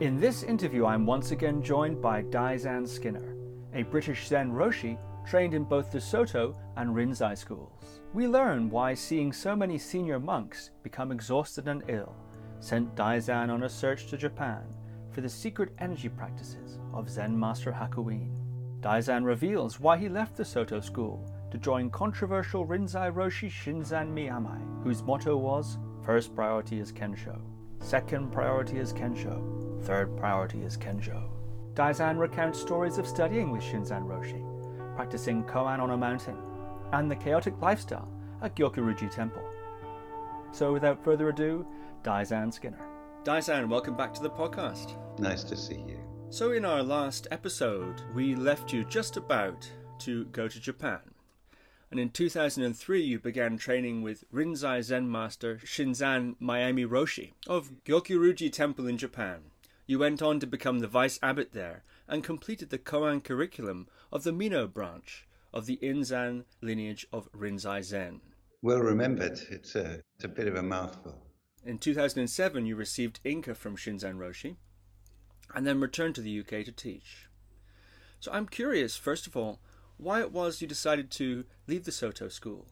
In this interview, I'm once again joined by Daizan Skinner, a British Zen Roshi trained in both the Soto and Rinzai schools. We learn why seeing so many senior monks become exhausted and ill sent Daizan on a search to Japan for the secret energy practices of Zen Master Hakuin. Daizan reveals why he left the Soto school to join controversial Rinzai Roshi Shinzan Miyamae, whose motto was First priority is Kensho, second priority is Kensho, third priority is Kensho. Daizan recounts stories of studying with Shinzan Roshi, practicing koan on a mountain, and the chaotic lifestyle at Gyokuryuji Temple. So without further ado, Daizan Skinner. Daizan, welcome back to the podcast. Nice to see you. So in our last episode, we left you just about to go to Japan and in 2003 you began training with Rinzai Zen master Shinzan Miyamae Roshi of Gyokuryuji Temple in Japan. You went on to become the vice abbot there and completed the Koan curriculum of the Mino branch of the Inzan lineage of Rinzai Zen. Well remembered. It's a, it's a bit of a mouthful. In 2007, you received Inka from Shinzan Roshi and then returned to the UK to teach. So I'm curious, first of all, why it was you decided to leave the Soto school.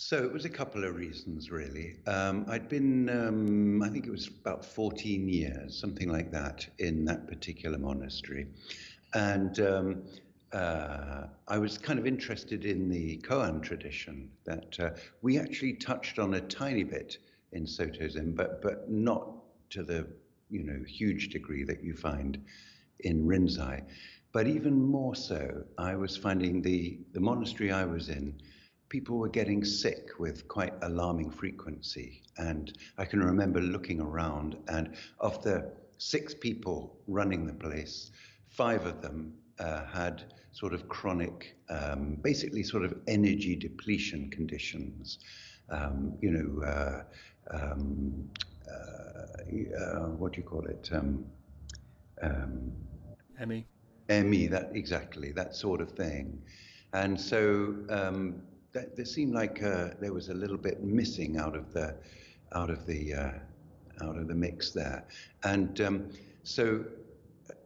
So it was a couple of reasons, really. Um, I'd been, um, I think it was about 14 years, something like that, in that particular monastery. And um, uh, I was kind of interested in the koan tradition that uh, we actually touched on a tiny bit in Soto Zen, but, but not to the you know huge degree that you find in Rinzai. But even more so, I was finding the, the monastery I was in, people were getting sick with quite alarming frequency. And I can remember looking around, and of the six people running the place, five of them uh, had sort of chronic, um, basically sort of energy depletion conditions. Um, you know, uh, um, uh, uh what do you call it? Um, um, ME. ME, that exactly that sort of thing, and so um, that, seemed like uh, there was a little bit missing out of the out of the uh, out of the mix there, and um, so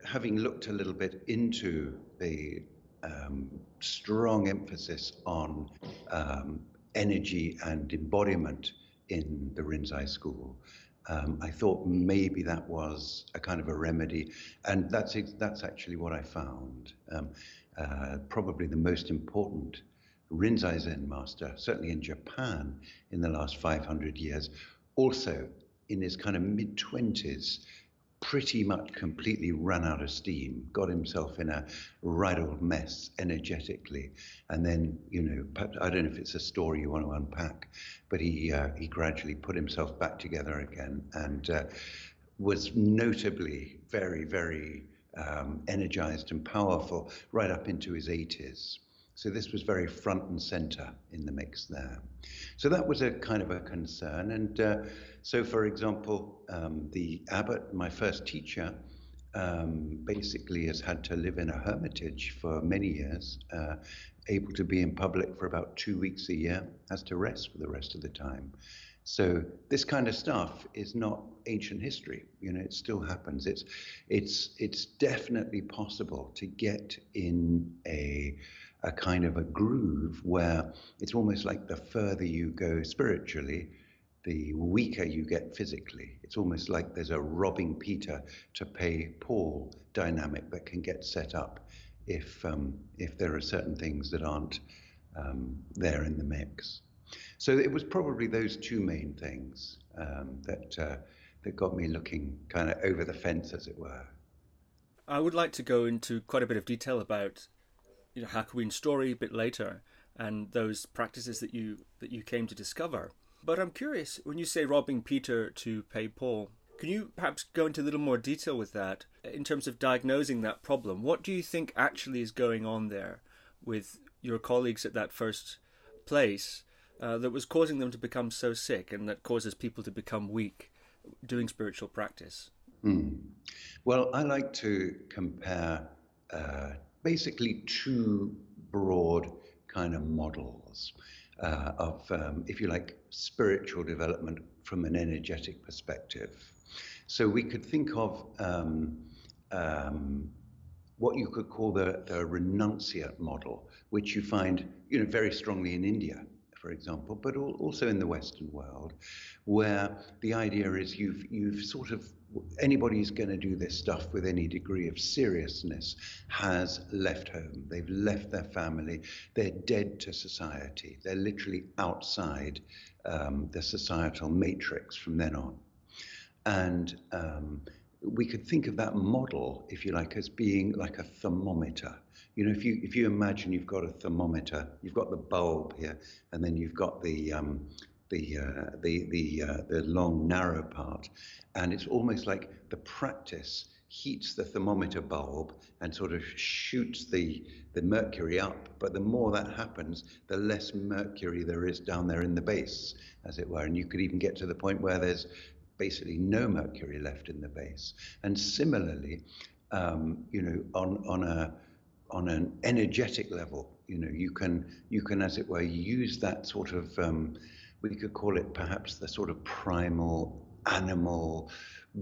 having looked a little bit into the um, strong emphasis on um, energy and embodiment in the Rinzai school, um, I thought maybe that was a kind of a remedy, and that's that's actually what I found. Um, uh, probably the most important Rinzai Zen master, certainly in Japan in the last 500 years, also in his kind of mid 20s, pretty much completely ran out of steam, got himself in a right old mess energetically, and then you know I don't know if it's a story you want to unpack, but he uh, he gradually put himself back together again and uh, was notably very very um, energized and powerful right up into his 80s. So this was very front and center in the mix there. So that was a kind of a concern. And uh, so, for example, um, the abbot, my first teacher, um, basically has had to live in a hermitage for many years, uh, able to be in public for about two weeks a year, has to rest for the rest of the time. So this kind of stuff is not ancient history. You know, it still happens. It's it's it's definitely possible to get in a a kind of a groove where it's almost like the further you go spiritually, the weaker you get physically. It's almost like there's a robbing Peter to pay Paul dynamic that can get set up if um, if there are certain things that aren't um, there in the mix. So it was probably those two main things um, that uh, that got me looking kind of over the fence, as it were. I would like to go into quite a bit of detail about you know, Hakuin's story a bit later and those practices that you that you came to discover. But I'm curious when you say robbing Peter to pay Paul. Can you perhaps go into a little more detail with that in terms of diagnosing that problem? What do you think actually is going on there with your colleagues at that first place uh, that was causing them to become so sick and that causes people to become weak doing spiritual practice? Mm. Well, I like to compare uh, basically two broad kind of models uh, of, um, if you like, spiritual development from an energetic perspective. So we could think of um, um, what you could call the, the renunciate model, which you find you know, very strongly in India, for example, but also in the Western world, where the idea is you've, you've sort of anybody who's going to do this stuff with any degree of seriousness has left home. They've left their family. They're dead to society. They're literally outside um, the societal matrix from then on. And um, we could think of that model, if you like, as being like a thermometer. You know, if you if you imagine you've got a thermometer, you've got the bulb here, and then you've got the um, the uh, the the uh, the long narrow part, and it's almost like the practice heats the thermometer bulb and sort of shoots the the mercury up. But the more that happens, the less mercury there is down there in the base, as it were, and you could even get to the point where there's basically no mercury left in the base. And similarly, um, you know, on on a on an energetic level, you know, you can you can, as it were, use that sort of um, we could call it perhaps the sort of primal animal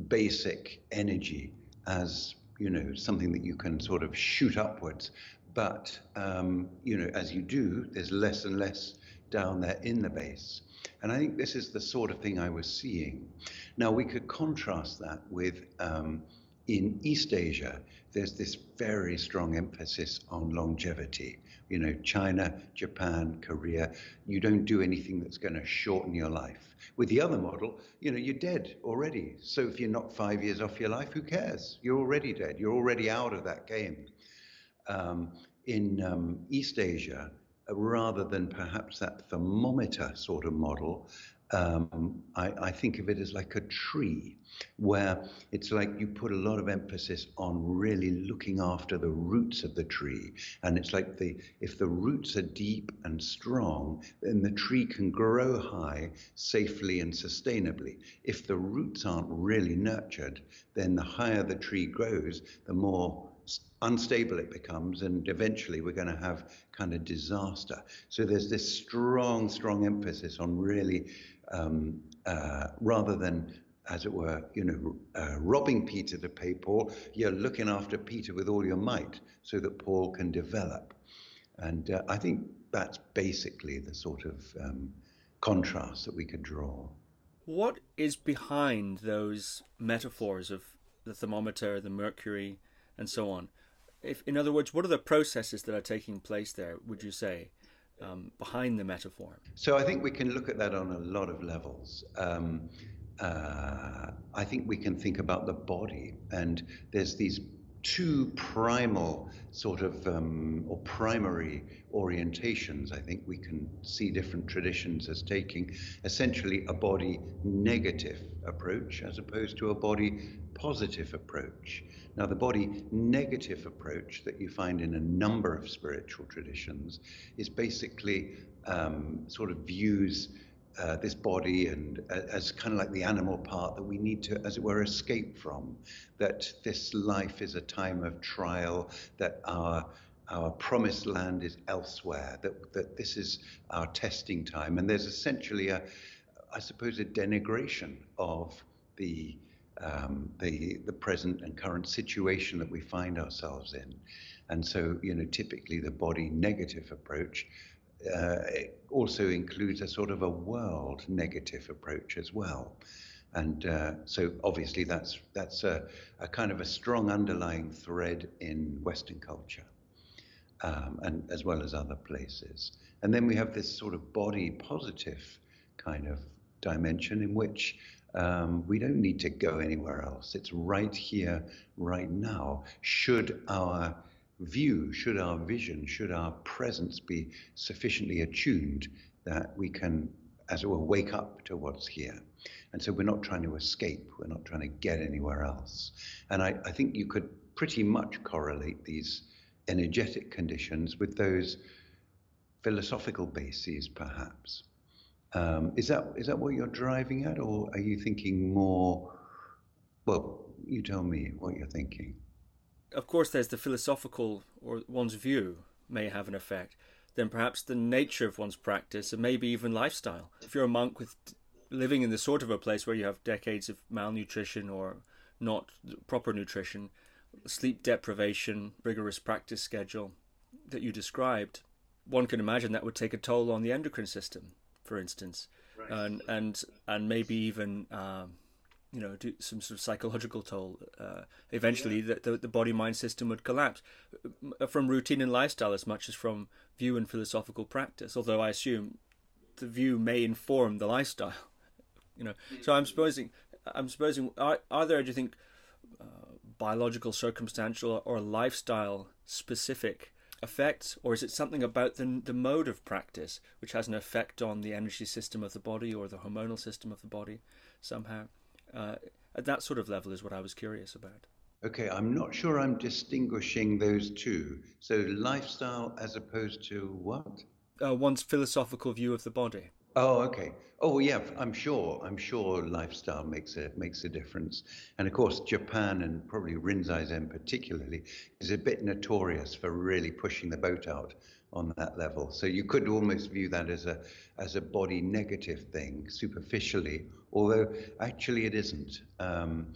basic energy as you know something that you can sort of shoot upwards but um, you know as you do there's less and less down there in the base and I think this is the sort of thing I was seeing. Now, we could contrast that with um, in East Asia, there's this very strong emphasis on longevity. You know, China, Japan, Korea, you don't do anything that's going to shorten your life. With the other model, you know, you're dead already. So if you're not five years off your life, who cares? You're already dead. You're already out of that game. Um, in um, East Asia, rather than perhaps that thermometer sort of model, um, I, I, think of it as like a tree, where it's like you put a lot of emphasis on really looking after the roots of the tree. And it's like the if the roots are deep and strong, then the tree can grow high safely and sustainably. If the roots aren't really nurtured, then the higher the tree grows, the more unstable it becomes, and eventually we're going to have kind of disaster. So there's this strong, strong emphasis on really, um, uh, rather than as it were, you know, uh, robbing Peter to pay Paul, you're looking after Peter with all your might so that Paul can develop. And uh, I think that's basically the sort of um, contrast that we could draw. What is behind those metaphors of the thermometer, the mercury, and so on? if, in other words, what are the processes that are taking place there? Would you say um, behind the metaphor? So I think we can look at that on a lot of levels. Um, uh, I think we can think about the body, and there's these two primal sort of um, or primary orientations. I think we can see different traditions as taking essentially a body negative approach as opposed to a body positive approach. Now, the body negative approach that you find in a number of spiritual traditions is basically um, sort of views uh, this body and uh, as kind of like the animal part that we need to, as it were, escape from. That this life is a time of trial, that our our promised land is elsewhere, that, that this is our testing time. And there's essentially a, I suppose, a denigration of the um, the the present and current situation that we find ourselves in. And so, you know, typically the body negative approach uh, also includes a sort of a world negative approach as well. And uh, so, obviously, that's that's a, a, kind of a strong underlying thread in Western culture, um, and as well as other places. And then we have this sort of body positive kind of dimension in which um, we don't need to go anywhere else. It's right here, right now. Should our view, should our vision, should our presence be sufficiently attuned that we can, as it were, wake up to what's here. And so we're not trying to escape, we're not trying to get anywhere else. And I, I think you could pretty much correlate these energetic conditions with those philosophical bases, perhaps. Um, is that is that what you're driving at, or are you thinking more? Well, you tell me what you're thinking. Of course, there's the philosophical or one's view may have an effect. Then perhaps the nature of one's practice and maybe even lifestyle. If you're a monk with living in the sort of a place where you have decades of malnutrition or not proper nutrition, sleep deprivation, rigorous practice schedule that you described, one can imagine that would take a toll on the endocrine system, for instance, right. and and and maybe even um, you know do some sort of psychological toll. Uh, eventually, yeah. the, the, the body mind system would collapse uh, from routine and lifestyle as much as from view and philosophical practice. Although I assume the view may inform the lifestyle. You know, so I'm supposing I'm supposing are are there? Do you think uh, biological, circumstantial, or lifestyle specific effects, or is it something about the the mode of practice which has an effect on the energy system of the body or the hormonal system of the body somehow? Uh, at that sort of level is what I was curious about. Okay, I'm not sure I'm distinguishing those two. So lifestyle as opposed to what? Uh, one's philosophical view of the body. Oh, okay. Oh, yeah. I'm sure. I'm sure lifestyle makes a makes a difference. And of course, Japan and probably Rinzai Zen particularly is a bit notorious for really pushing the boat out on that level. So you could almost view that as a as a body negative thing superficially, although actually it isn't. Um,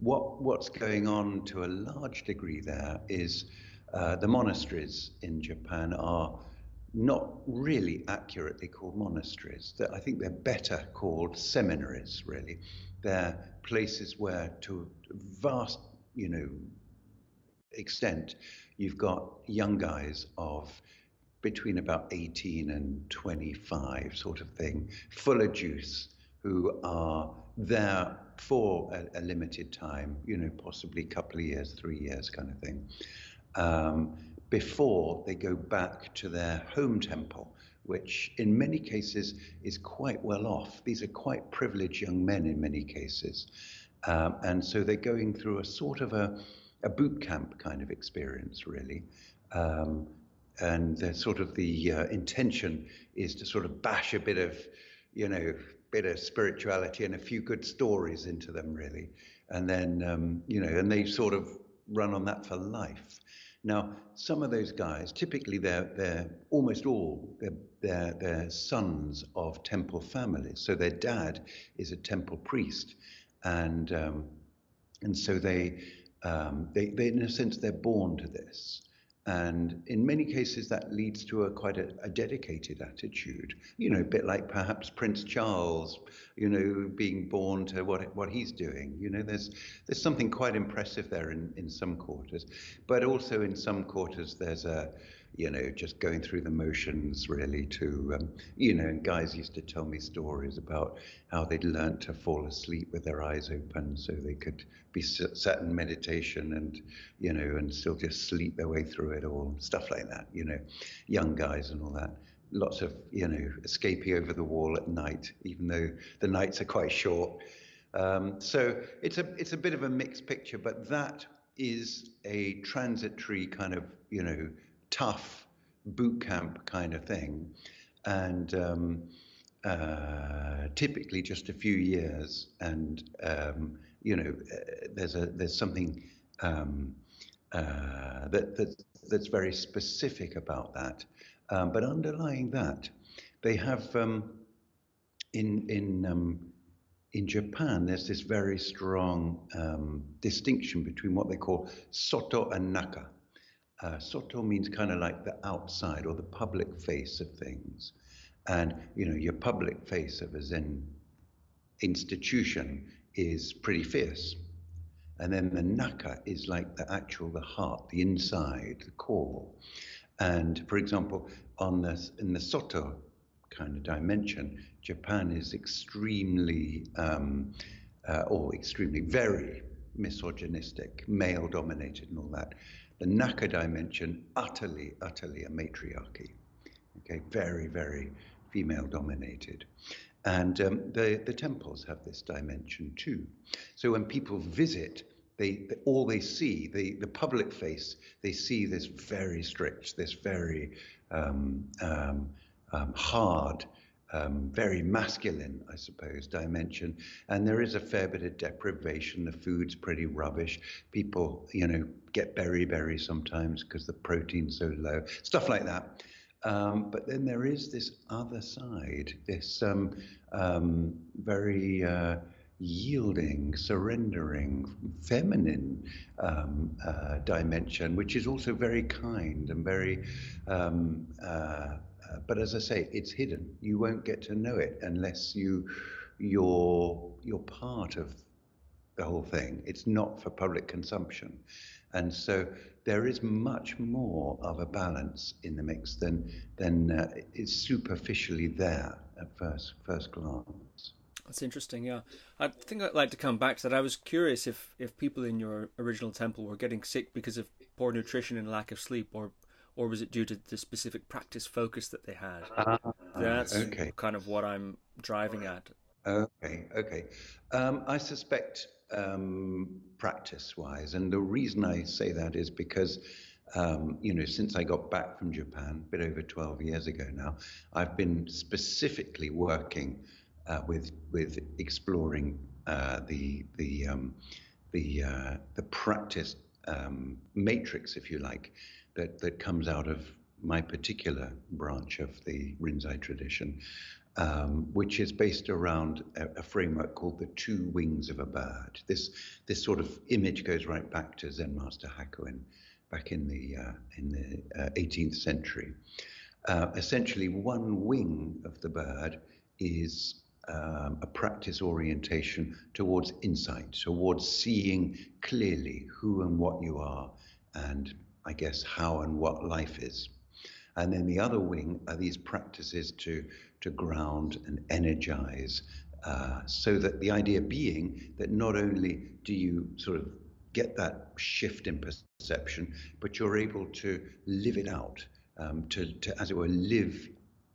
what what's going on to a large degree there is uh, the monasteries in Japan are not really accurately called monasteries. I think they're better called seminaries, really. They're places where, to vast, you know, extent, you've got young guys of between about 18 and 25, sort of thing, full of juice, who are there for a, a limited time, you know, possibly a couple of years, three years, kind of thing. Um, before they go back to their home temple, which in many cases is quite well off. These are quite privileged young men in many cases. Um, and so they're going through a sort of a, a boot camp kind of experience, really. Um, and the sort of the uh, intention is to sort of bash a bit of, you know, bit of spirituality and a few good stories into them, really. And then, um, you know, and they sort of run on that for life. Now, some of those guys, typically they're, they're almost all, they're, they're, they're sons of temple families. So their dad is a temple priest. And, um, and so they, um, they, they, in a sense, they're born to this. And in many cases, that leads to a quite a, a, dedicated attitude. You know, a bit like perhaps Prince Charles, you know, being born to what what he's doing. You know, there's there's something quite impressive there in, in some quarters, but also in some quarters there's a you know, just going through the motions really to, um, you know, and guys used to tell me stories about how they'd learned to fall asleep with their eyes open so they could be sat in meditation and, you know, and still just sleep their way through it all, stuff like that, you know, young guys and all that. Lots of, you know, escaping over the wall at night, even though the nights are quite short. Um, so it's a it's a bit of a mixed picture, but that is a transitory kind of you know tough boot camp kind of thing, and um, uh, typically just a few years. And um, you know, uh, there's a there's something um, uh, that, that that's very specific about that. Um, but underlying that, they have um, in in um, in Japan, there's this very strong distinction between what they call soto and naka. Uh, soto means kind of like the outside or the public face of things. And, you know, your public face of a Zen institution is pretty fierce. And then the naka is like the actual, the heart, the inside, the core. And for example, on this, in the Soto kind of dimension, Japan is extremely, um, uh, or extremely, very misogynistic, male dominated and all that the Naka dimension, utterly, utterly a matriarchy. Okay, very, very female dominated. And um, the, the temples have this dimension too. So when people visit, they, they, all they see, the, the public face, they see this very strict, this very um, um, um hard, um, very masculine, I suppose, dimension. And there is a fair bit of deprivation. The food's pretty rubbish. People, you know, get beriberi sometimes because the protein's so low. Stuff like that. Um, but then there is this other side, this um, um, very uh, yielding, surrendering, feminine um, uh, dimension, which is also very kind and very. Um, uh, but as I say, it's hidden. You won't get to know it unless you you're you're part of the whole thing. It's not for public consumption, and so there is much more of a balance in the mix than than uh, is superficially there at first first glance. That's interesting. Yeah, I think I'd like to come back to that. I was curious if if people in your original temple were getting sick because of poor nutrition and lack of sleep, or or was it due to the specific practice focus that they had? Uh, That's okay. kind of what I'm driving at. Okay, okay. Um, I suspect um, practice wise. And the reason I say that is because, um, you know, since I got back from Japan, a bit over 12 years ago now, I've been specifically working uh, with with exploring uh, the the um, the uh, the practice um, matrix, if you like, that that comes out of my particular branch of the Rinzai tradition, um, which is based around a, a, framework called the two wings of a bird. This this sort of image goes right back to Zen Master Hakuin, back in the uh, in the uh, 18th century. Uh, essentially, one wing of the bird is um, a practice orientation towards insight, towards seeing clearly who and what you are, and I guess how and what life is. And then the other wing are these practices to to ground and energize. Uh, so that the idea being that not only do you sort of get that shift in perception, but you're able to live it out, um, to, to, as it were, live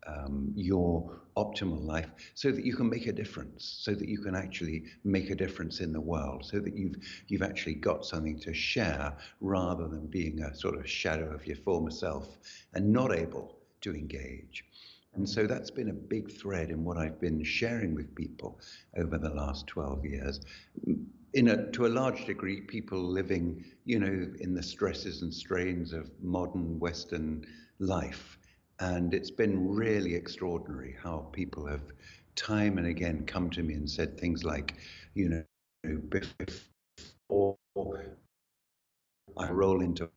um, your optimal life so that you can make a difference, so that you can actually make a difference in the world, so that you've, you've actually got something to share rather than being a sort of shadow of your former self and not able to engage. And so that's been a big thread in what I've been sharing with people over the last 12 years. In a, to a large degree, people living, you know, in the stresses and strains of modern Western life. And it's been really extraordinary how people have time and again come to me and said things like, you know, before I roll into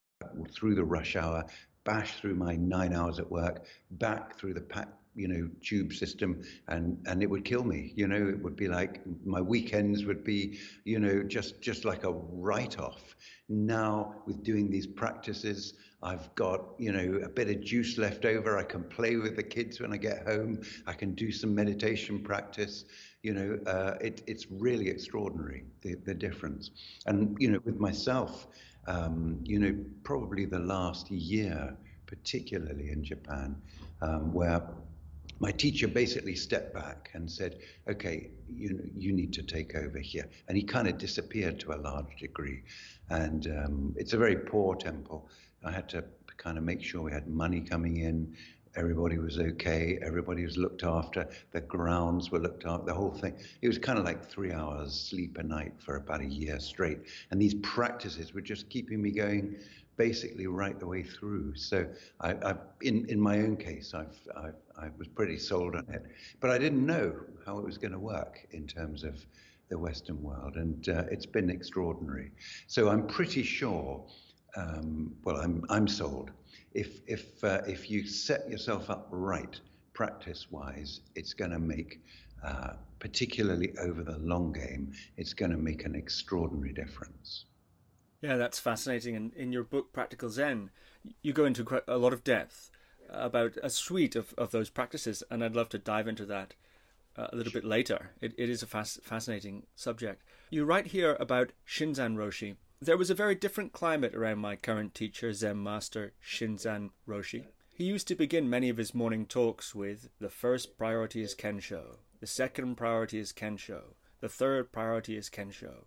through the rush hour, bash through my nine hours at work, back through the pack, you know, tube system, and and it would kill me. You know, it would be like my weekends would be, you know, just just like a write-off. Now with doing these practices, I've got you know a bit of juice left over. I can play with the kids when I get home. I can do some meditation practice. You know, uh, it, it's really extraordinary the the difference. And you know, with myself um, you know, probably the last year, particularly in Japan, um, where my teacher basically stepped back and said, "Okay, you you need to take over here," and he kind of disappeared to a large degree. And um, it's a very poor temple. I had to kind of make sure we had money coming in everybody was okay, everybody was looked after, the grounds were looked after, the whole thing. It was kind of like three hours sleep a night for about a year straight. And these practices were just keeping me going basically right the way through. So I, have in, in my own case, I've, I've, I was pretty sold on it, but I didn't know how it was going to work in terms of the Western world. And uh, it's been extraordinary. So I'm pretty sure, um, well, I'm, I'm sold if if uh, if you set yourself up right practice wise, it's going to make uh, particularly over the long game, it's going to make an extraordinary difference. Yeah, that's fascinating. And in your book, Practical Zen, you go into a lot of depth about a suite of, of those practices, and I'd love to dive into that uh, a little bit later. It, it is a fas- fascinating subject. You write here about Shinzan Roshi, there was a very different climate around my current teacher, Zen master Shinzan Roshi. He used to begin many of his morning talks with the first priority is Kensho, the second priority is Kensho, the third priority is Kensho,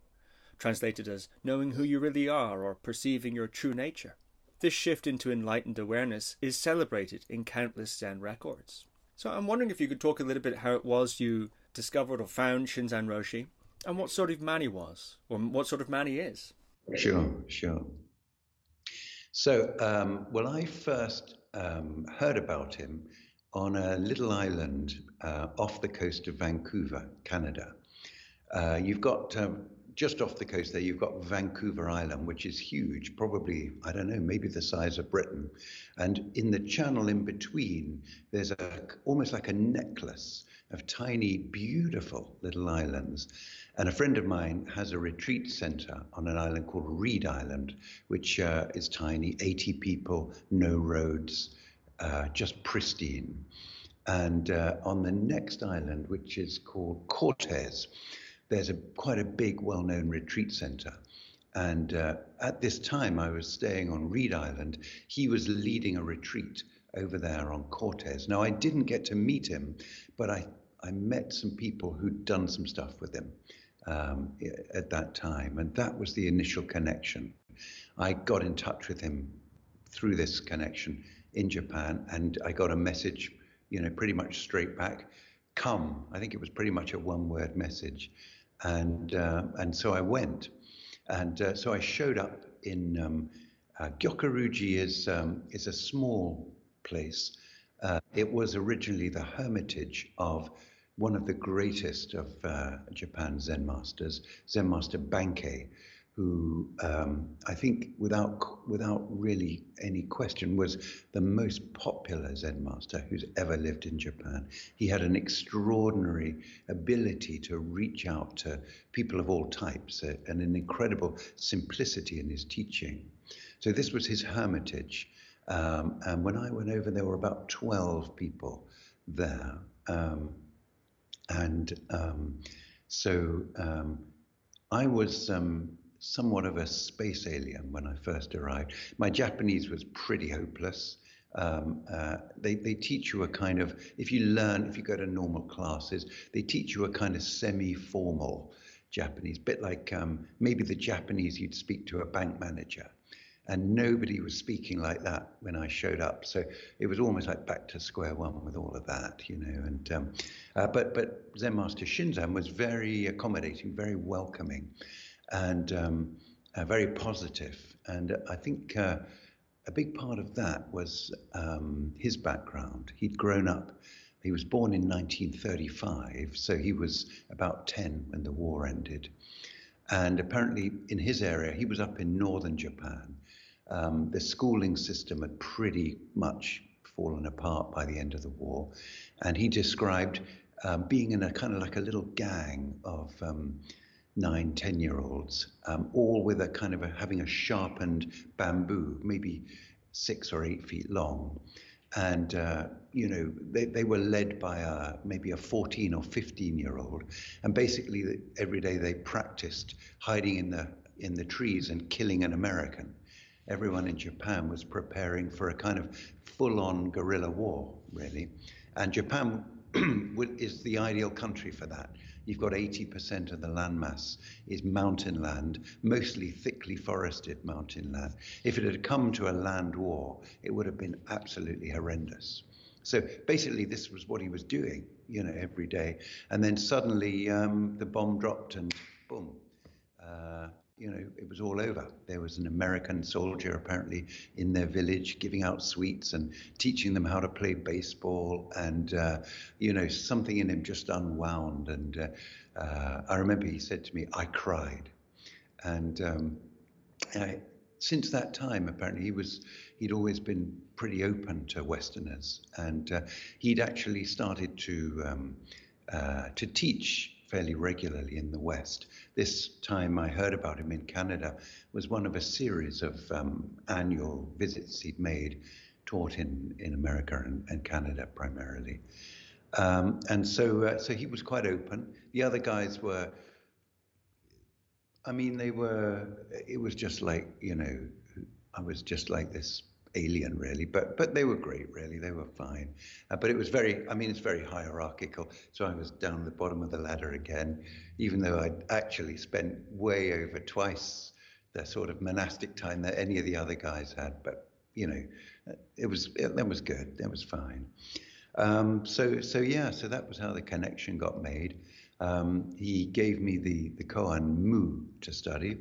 translated as knowing who you really are or perceiving your true nature. This shift into enlightened awareness is celebrated in countless Zen records. So I'm wondering if you could talk a little bit how it was you discovered or found Shinzan Roshi and what sort of man he was, or what sort of man he is. Sure, sure. So, um, well, I first um, heard about him on a little island uh, off the coast of Vancouver, Canada. Uh, you've got um, just off the coast there, you've got Vancouver Island, which is huge, probably, I don't know, maybe the size of Britain. And in the channel in between, there's a, almost like a necklace of tiny, beautiful little islands. And a friend of mine has a retreat center on an island called Read Island, which uh, is tiny, 80 people, no roads, uh, just pristine. And uh, on the next island, which is called Cortes, there's a quite a big, well-known retreat center. And uh, at this time, I was staying on Read Island. He was leading a retreat over there on Cortes. Now, I didn't get to meet him, but I, I met some people who'd done some stuff with him um, at that time. And that was the initial connection. I got in touch with him through this connection in Japan, and I got a message, you know, pretty much straight back come. I think it was pretty much a one word message and uh, and so I went, and uh, so I showed up in um, uh, Gyokuryuji is um, is a small place. Uh, it was originally the hermitage of one of the greatest of uh, Japan's Zen masters, Zen master Bankei, who um, I think, without without really any question, was the most popular Zen master who's ever lived in Japan. He had an extraordinary ability to reach out to people of all types, uh, and an incredible simplicity in his teaching. So this was his hermitage, um, and when I went over, there were about twelve people there, um, and um, so um, I was um, somewhat of a space alien when I first arrived. My Japanese was pretty hopeless. Um, uh, they, they teach you a kind of, if you learn, if you go to normal classes, they teach you a kind of semi formal Japanese, bit like um, maybe the Japanese you'd speak to a bank manager. And nobody was speaking like that when I showed up. So it was almost like back to square one with all of that, you know. And um, uh, but but Zen Master Shinzan was very accommodating, very welcoming and um, uh, very positive. And I think uh, a big part of that was um, his background. He'd grown up. He was born in 1935, so he was about 10 when the war ended. And apparently, in his area, he was up in northern Japan. Um, the schooling system had pretty much fallen apart by the end of the war. And he described um, being in a kind of like a little gang of um, nine, ten year olds, um, all with a kind of a, having a sharpened bamboo, maybe six or eight feet long. And, uh, you know, they, they were led by a, maybe a 14 or 15 year old. And basically, every day they practiced hiding in the, in the trees and killing an American. Everyone in Japan was preparing for a kind of full on guerrilla war, really. And Japan is the ideal country for that you've got 80% of the landmass is mountain land, mostly thickly forested mountain land. If it had come to a land war, it would have been absolutely horrendous. So basically, this was what he was doing, you know, every day. And then suddenly um, the bomb dropped and boom, uh, you know, it was all over. There was an American soldier apparently in their village giving out sweets and teaching them how to play baseball. And, uh, you know, something in him just unwound. And uh, uh, I remember he said to me, I cried. And um, I, since that time, apparently, he was he'd always been pretty open to Westerners, and uh, he'd actually started to um, uh, to teach fairly regularly in the West. This time I heard about him in Canada was one of a series of um, annual visits he'd made, taught in, in America and, and Canada primarily. Um, and so, uh, so he was quite open. The other guys were, I mean, they were, it was just like, you know, I was just like this alien really but but they were great really. They were fine. Uh, but it was very i mean it's very hierarchical. So i was down the bottom of the ladder again even though i'd actually spent way over twice the sort of monastic time that any of the other guys had. But you know it was it, that was good. That was fine. Um, so so yeah so that was how the connection got made. Um, he gave me the the koan mu to study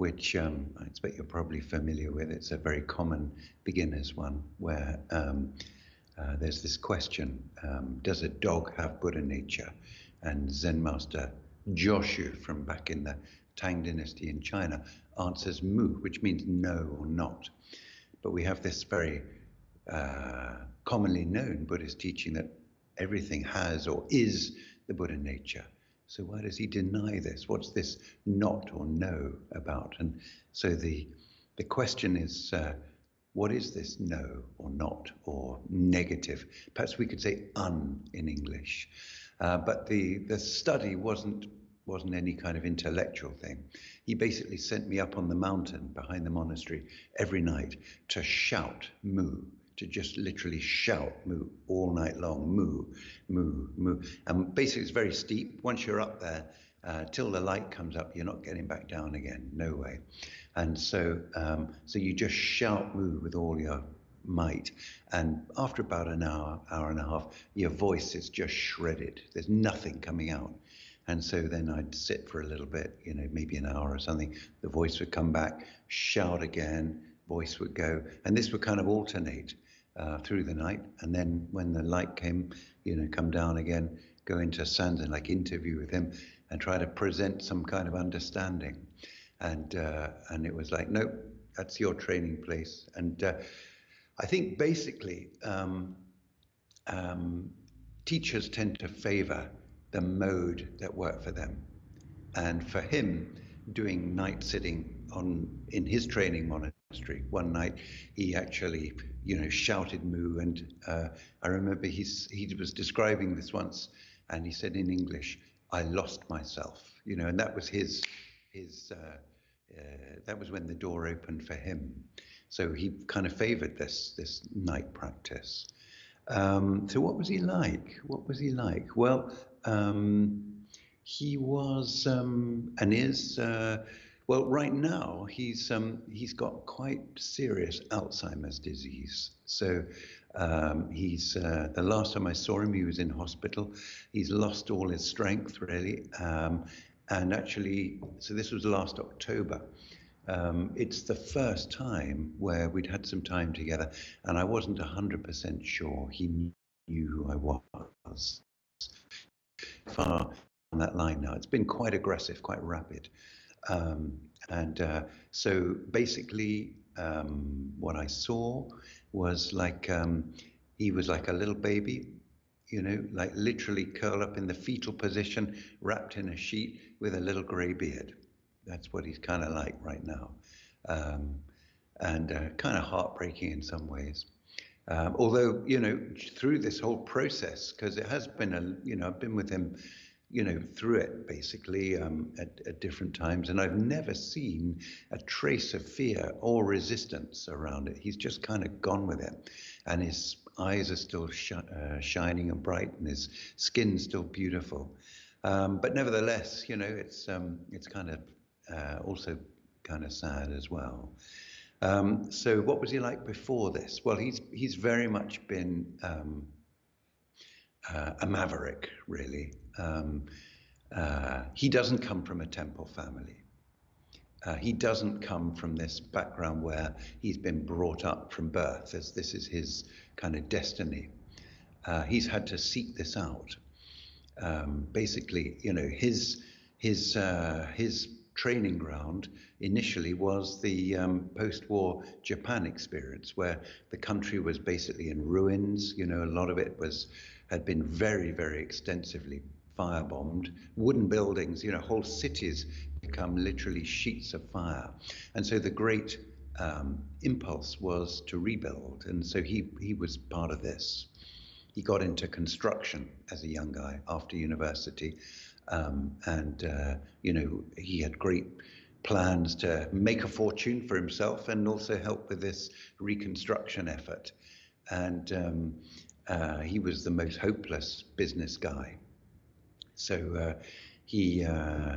which um, I expect you're probably familiar with. It's a very common beginner's one where um, uh, there's this question um, Does a dog have Buddha nature? And Zen master Joshu from back in the Tang dynasty in China answers mu, which means no or not. But we have this very uh, commonly known Buddhist teaching that everything has or is the Buddha nature. So why does he deny this? What's this not or no about? And so the the question is, uh, what is this no or not or negative? Perhaps we could say un in English. Uh, but the the study wasn't wasn't any kind of intellectual thing. He basically sent me up on the mountain behind the monastery every night to shout mu to just literally shout moo all night long, moo, moo, moo. And basically, it's very steep. Once you're up there, uh, till the light comes up, you're not getting back down again. No way. And so, um, so you just shout moo with all your might. And after about an hour, hour and a half, your voice is just shredded. There's nothing coming out. And so then I'd sit for a little bit, you know, maybe an hour or something. The voice would come back, shout again, voice would go. And this would kind of alternate uh, through the night, and then when the light came, you know, come down again, go into sanzen like interview with him, and try to present some kind of understanding, and uh, and it was like, nope, that's your training place, and uh, I think basically um, um, teachers tend to favour the mode that worked for them, and for him, doing night sitting on in his training monastery one night, he actually you know, shouted moo. And uh, I remember he's, he was describing this once, and he said in English, "I lost myself," you know, and that was his his. Uh, uh, that was when the door opened for him. So he kind of favoured this this night practice. Um, so what was he like? What was he like? Well, um, he was um, and is well, right now he's um, he's got quite serious Alzheimer's disease. So um, he's uh, the last time I saw him, he was in hospital. He's lost all his strength really, um, and actually, so this was last October. Um, it's the first time where we'd had some time together, and I wasn't hundred percent sure he knew who I was. Far on that line now, it's been quite aggressive, quite rapid. Um, and uh, so basically, um, what I saw was like um, he was like a little baby, you know, like literally curled up in the fetal position, wrapped in a sheet with a little grey beard. That's what he's kind of like right now. Um, and uh, kind of heartbreaking in some ways. Um, although, you know, through this whole process, because it has been a, you know, I've been with him you know, through it basically um, at, at, different times. And I've never seen a trace of fear or resistance around it. He's just kind of gone with it. And his eyes are still sh- uh, shining and bright, and his skin's still beautiful. Um, but nevertheless, you know, it's um, it's kind of uh, also kind of sad as well. Um, so, what was he like before this? Well, he's he's very much been um, uh, a maverick, really. Um, uh, he doesn't come from a temple family. Uh, he doesn't come from this background where he's been brought up from birth, as this is his kind of destiny. Uh, he's had to seek this out. Um, basically, you know, his his uh, his training ground initially was the um, post-war Japan experience, where the country was basically in ruins. You know, a lot of it was had been very, very extensively firebombed. Wooden buildings, you know, whole cities become literally sheets of fire. And so the great um, impulse was to rebuild. And so he, he was part of this. He got into construction as a young guy after university. Um, and, uh, you know, he had great plans to make a fortune for himself and also help with this reconstruction effort. And um, uh, he was the most hopeless business guy. So uh, he uh,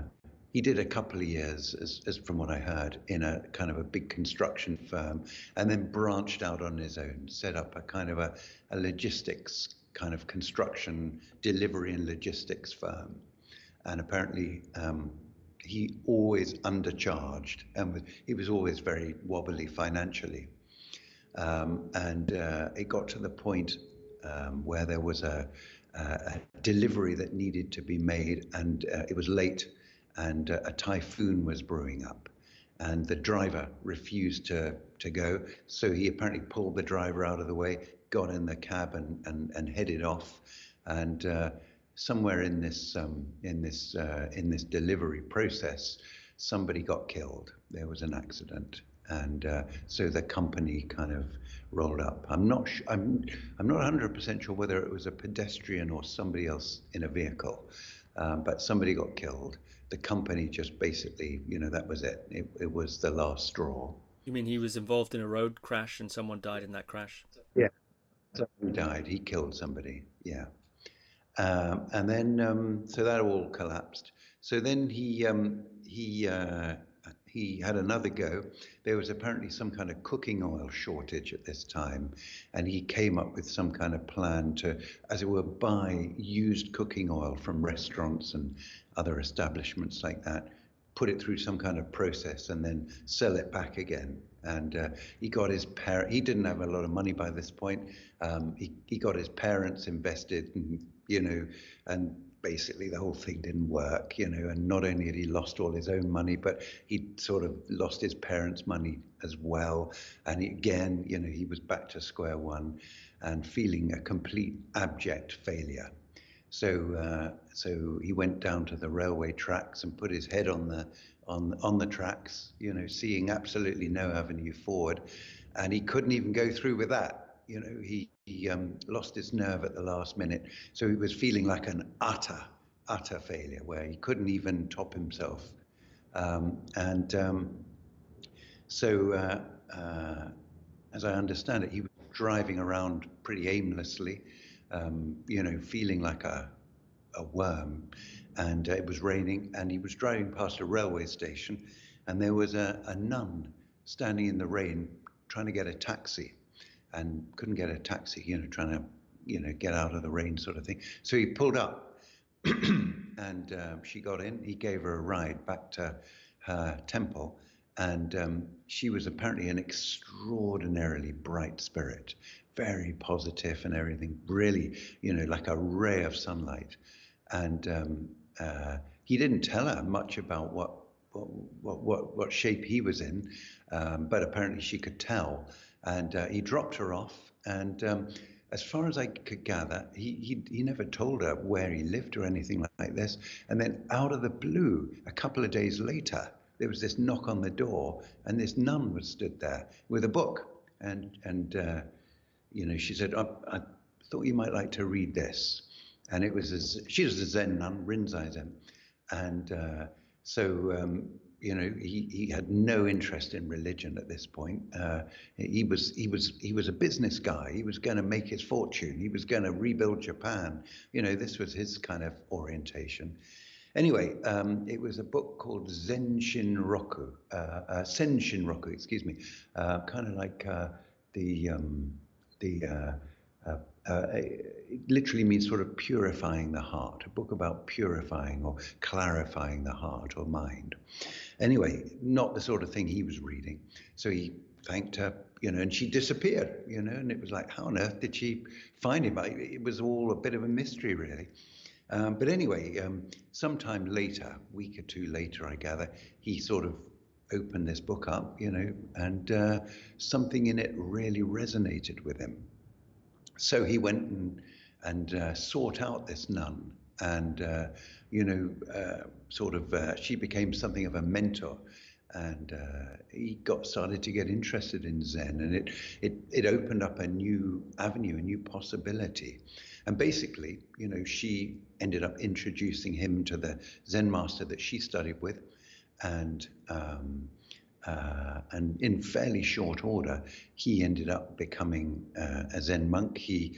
he did a couple of years, as, as, from what I heard, in a kind of a big construction firm, and then branched out on his own, set up a kind of a, a logistics kind of construction delivery and logistics firm, and apparently um, he always undercharged and was, he was always very wobbly financially. Um, and uh, it got to the point um, where there was a, a, delivery that needed to be made, and uh, it was late, and uh, a typhoon was brewing up. And the driver refused to, to go, so he apparently pulled the driver out of the way, got in the cab, and, and, and headed off. And uh, somewhere in this um, in this uh, in this delivery process, somebody got killed. There was an accident, and uh, so the company kind of rolled up. I'm not sh- I'm I'm not 100% sure whether it was a pedestrian or somebody else in a vehicle, um, but somebody got killed. The company just basically, you know, that was it. It, it was the last straw. You mean he was involved in a road crash and someone died in that crash? Yeah, somebody died. He killed somebody. Yeah. Um, and then, um, so that all collapsed. So then he um, he uh, he had another go. There was apparently some kind of cooking oil shortage at this time, and he came up with some kind of plan to, as it were, buy used cooking oil from restaurants and other establishments like that, put it through some kind of process, and then sell it back again. And uh, he got his parent. He didn't have a lot of money by this point. Um, he he got his parents invested, and you know, and basically the whole thing didn't work, you know, and not only had he lost all his own money, but he'd sort of lost his parents' money as well. And again, you know, he was back to square one and feeling a complete abject failure. So, uh, so he went down to the railway tracks and put his head on the on on the tracks, you know, seeing absolutely no avenue forward, and he couldn't even go through with that you know, he, he um, lost his nerve at the last minute. So he was feeling like an utter, utter failure where he couldn't even top himself. Um, and um, so, uh, uh, as I understand it, he was driving around pretty aimlessly, um, you know, feeling like a, a worm. And uh, it was raining, and he was driving past a railway station, and there was a, a nun standing in the rain trying to get a taxi and couldn't get a taxi, you know, trying to, you know, get out of the rain sort of thing. So he pulled up and uh, she got in. He gave her a ride back to her temple. And um, she was apparently an extraordinarily bright spirit, very positive and everything, really, you know, like a ray of sunlight. And um, uh, he didn't tell her much about what what, what, what shape he was in, um, but apparently she could tell and uh, he dropped her off. And um, as far as I could gather, he, he, he never told her where he lived or anything like this. And then out of the blue, a couple of days later, there was this knock on the door, and this nun was stood there with a book. And, and uh, you know, she said, I, I, thought you might like to read this. And it was, a, she was a Zen nun, Rinzai Zen. And uh, so um, you know, he, he had no interest in religion at this point. Uh, he was he was he was a business guy. He was going to make his fortune. He was going to rebuild Japan. You know, this was his kind of orientation. Anyway, um, it was a book called Zen Shinroku, uh, uh, Sen Shinroku, excuse me, uh, kind of like uh, the um, the uh, it literally means sort of purifying the heart, a book about purifying or clarifying the heart or mind. Anyway, not the sort of thing he was reading. So he thanked her, you know, and she disappeared, you know, and it was like, how on earth did she find him? It was all a bit of a mystery, really. Um, but anyway, um, sometime later, week or two later, I gather, he sort of opened this book up, you know, and uh, something in it really resonated with him. So he went and, and uh, sought out this nun and uh, you know, uh, sort of, uh, she became something of a mentor. And uh, he got started to get interested in Zen, and it, it it opened up a new avenue, a new possibility. And basically, you know, she ended up introducing him to the Zen master that she studied with, and um, uh, and in fairly short order, he ended up becoming uh, a Zen monk. He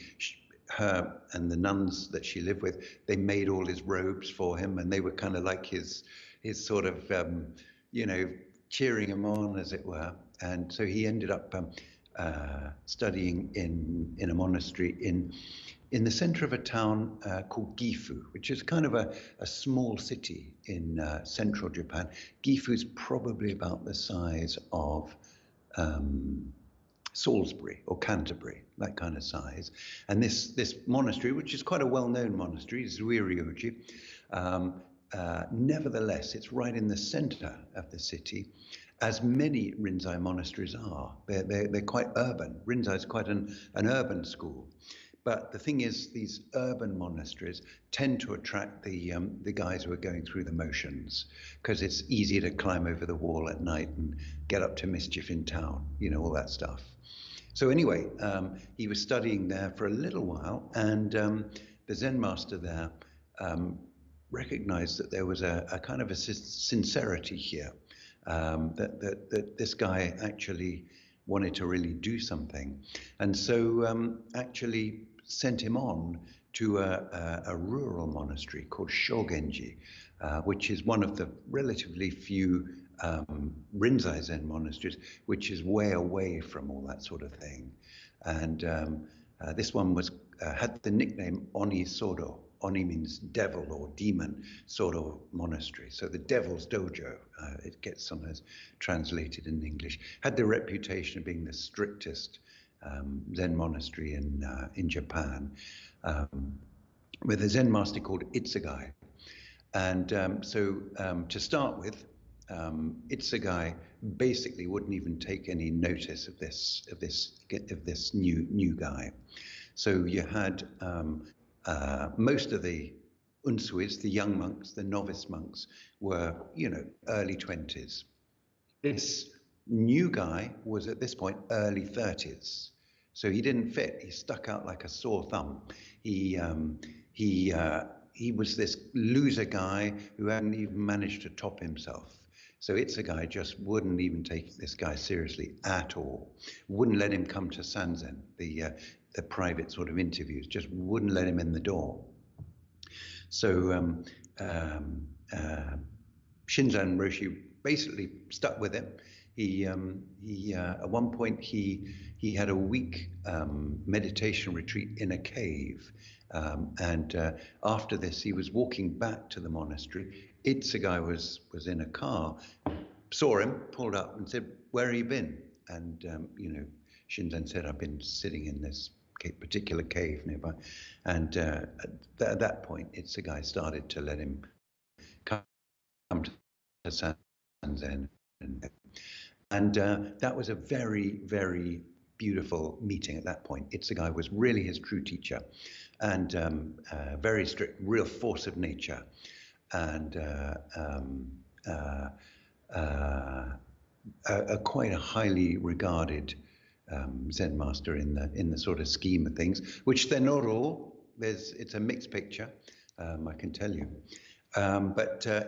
her and the nuns that she lived with, they made all his robes for him, and they were kind of like his his sort of um, you know cheering him on, as it were. And so he ended up um, uh, studying in in a monastery in in the center of a town uh, called Gifu, which is kind of a, a small city in uh, central Japan. Gifu is probably about the size of um, Salisbury or Canterbury, that kind of size. And this, this monastery, which is quite a well known monastery, Zuiryoji, um, uh, nevertheless, it's right in the center of the city, as many Rinzai monasteries are. They're, they're, they're quite urban. Rinzai is quite an, an urban school. But the thing is, these urban monasteries tend to attract the um, the guys who are going through the motions because it's easier to climb over the wall at night and get up to mischief in town, you know, all that stuff. So anyway, um, he was studying there for a little while, and um, the Zen master there um, recognized that there was a, a kind of a sincerity here, um, that, that, that this guy actually wanted to really do something. And so um, actually sent him on to a, a, a rural monastery called Shogenji, uh, which is one of the relatively few um, Rinzai Zen monasteries, which is way away from all that sort of thing. And um, uh, this one was uh, had the nickname Oni Sodo. Oni means devil or demon, Sodo monastery. So the devil's dojo, uh, it gets sometimes translated in English, had the reputation of being the strictest um, Zen monastery in uh, in Japan, um, with a Zen master called Itsugai. And um, so um, to start with, um, Itsugai basically wouldn't even take any notice of this of this of this new new guy. So you had um, uh, most of the unsuis, the young monks, the novice monks, were you know early twenties. This new guy was at this point early thirties, so he didn't fit. He stuck out like a sore thumb. He um, he uh, he was this loser guy who hadn't even managed to top himself. So Itsugai just wouldn't even take this guy seriously at all. Wouldn't let him come to Sanzen, the uh, the private sort of interviews. Just wouldn't let him in the door. So um, um, uh, Shinzan Roshi basically stuck with him. He um, he uh, at one point he he had a week um, meditation retreat in a cave. Um, and uh, after this, he was walking back to the monastery Itsugai was was in a car, saw him, pulled up, and said, "Where have you been?" And um, you know, Shinzan said, "I've been sitting in this particular cave nearby." And uh, at, at, that point, Itsugai started to let him come to Sanzen, and, and uh, that was a very, very beautiful meeting at that point. Itsugai was really his true teacher, and um, uh, very strict, real force of nature and uh, um, uh, uh, a, quite a highly regarded um, Zen master in the in the sort of scheme of things, which they're not all. There's it's a mixed picture, um, I can tell you. Um, but uh,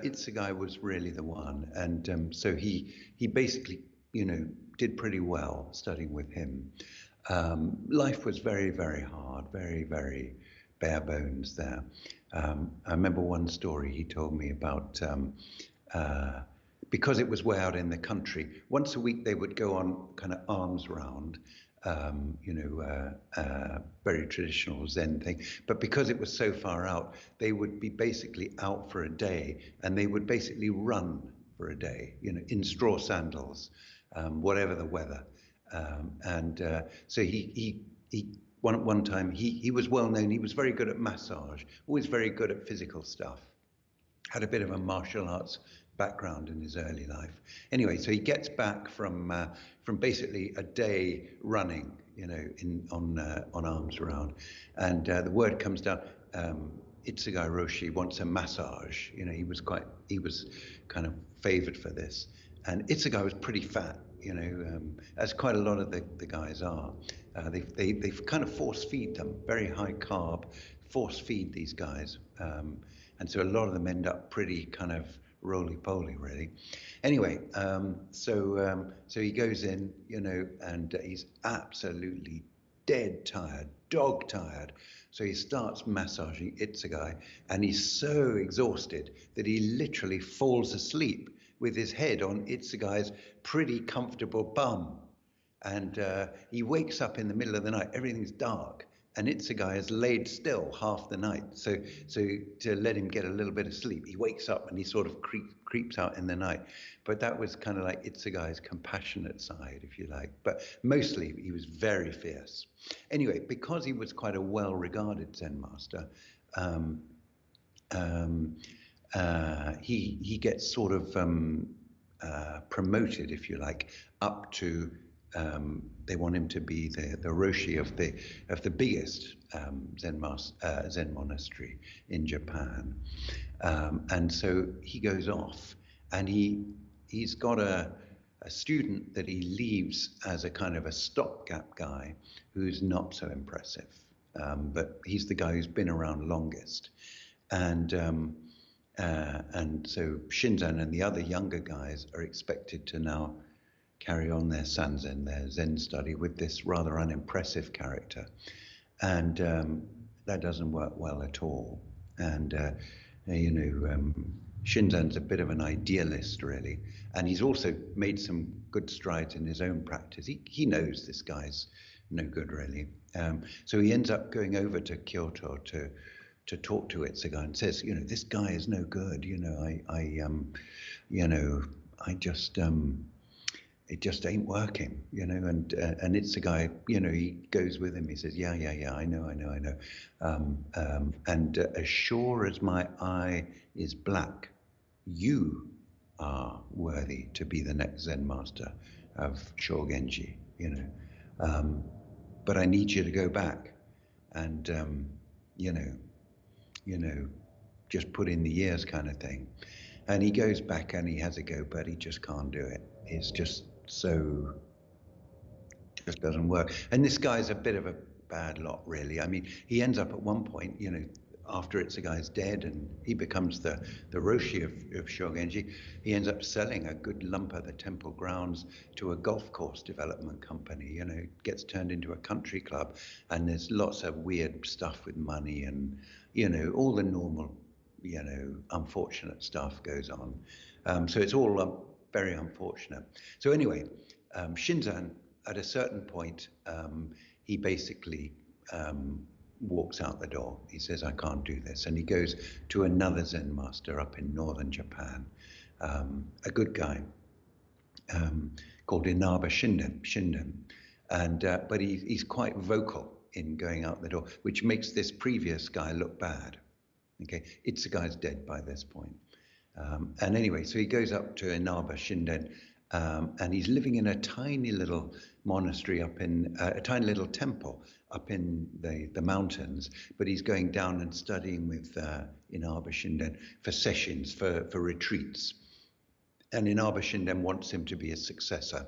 was really the one, and um, so he he basically you know did pretty well studying with him. Um, life was very very hard, very very bare bones there. Um, I remember one story he told me about um, uh, because it was way out in the country. Once a week they would go on kind of alms round, um, you know, uh, uh, very traditional Zen thing. But because it was so far out, they would be basically out for a day, and they would basically run for a day, you know, in straw sandals, um, whatever the weather. Um, and uh, so he he he one one time he he was well known. He was very good at massage, always very good at physical stuff. Had a bit of a martial arts background in his early life. Anyway, so he gets back from uh, from basically a day running, you know, in on uh, on alms round, and uh, the word comes down. Um, Itsugai Roshi wants a massage. You know, he was quite he was kind of favoured for this, and Itsugai was pretty fat. You know, um, as quite a lot of the, the guys are. Uh, they, they, they kind of force feed them, very high carb, force feed these guys. Um, and so a lot of them end up pretty kind of roly poly, really. Anyway, um, so um, so he goes in, you know, and he's absolutely dead tired, dog tired. So he starts massaging Itsugai, and he's so exhausted that he literally falls asleep with his head on Itsugai's pretty comfortable bum and uh, he wakes up in the middle of the night. Everything's dark, and Itsugai has laid still half the night. So, so to let him get a little bit of sleep, he wakes up and he sort of creep, creeps out in the night. But that was kind of like Itsugai's compassionate side, if you like. But mostly he was very fierce. Anyway, because he was quite a well-regarded Zen master, um, um, uh, he he gets sort of um, uh, promoted, if you like, up to um, they want him to be the, the roshi of the of the biggest um, Zen, mas, uh, Zen monastery in Japan, um, and so he goes off, and he he's got a a student that he leaves as a kind of a stopgap guy who's not so impressive, um, but he's the guy who's been around longest, and um, uh, and so Shinzan and the other younger guys are expected to now carry on their sanzen, their Zen study, with this rather unimpressive character. And um, that doesn't work well at all. And, uh, you know, um, Shinzan's a bit of an idealist, really. And he's also made some good strides in his own practice. He, he knows this guy's no good, really. Um, so he ends up going over to Kyoto to to talk to Itsugai and says, you know, this guy is no good. You know, I, I um, you know, I just, um, it just ain't working, you know. And uh, and Itsugai, you know, he goes with him. He says, yeah, yeah, yeah, I know, I know, I know. Um, um, and uh, as sure as my eye is black, you are worthy to be the next Zen master of Shogenji, you know. Um, but I need you to go back and, um, you know, you know, just put in the years kind of thing. And he goes back and he has a go, but he just can't do it. It's just so just doesn't work. And this guy's a bit of a bad lot, really. I mean, he ends up at one point, you know, after Itsugai's dead and he becomes the, the Roshi of, of Shogenji, he ends up selling a good lump of the temple grounds to a golf course development company. You know, gets turned into a country club, and there's lots of weird stuff with money and, you know, all the normal, you know, unfortunate stuff goes on. Um, so it's all um, very unfortunate. So anyway, um, Shinzan, at a certain point, um, he basically um, walks out the door. He says, I can't do this. And he goes to another Zen master up in northern Japan, um, a good guy called Inaba Shinden. Shinden. And, uh, but he, he's quite vocal in going out the door, which makes this previous guy look bad. Okay, it's the guy's dead by this point. Um, and anyway, so he goes up to Inaba Shinden um, and he's living in a tiny little monastery up in uh, a tiny little temple up in the, the mountains, but he's going down and studying with uh, Inaba Shinden for sessions, for, for retreats. And Inaba Shinden wants him to be his successor.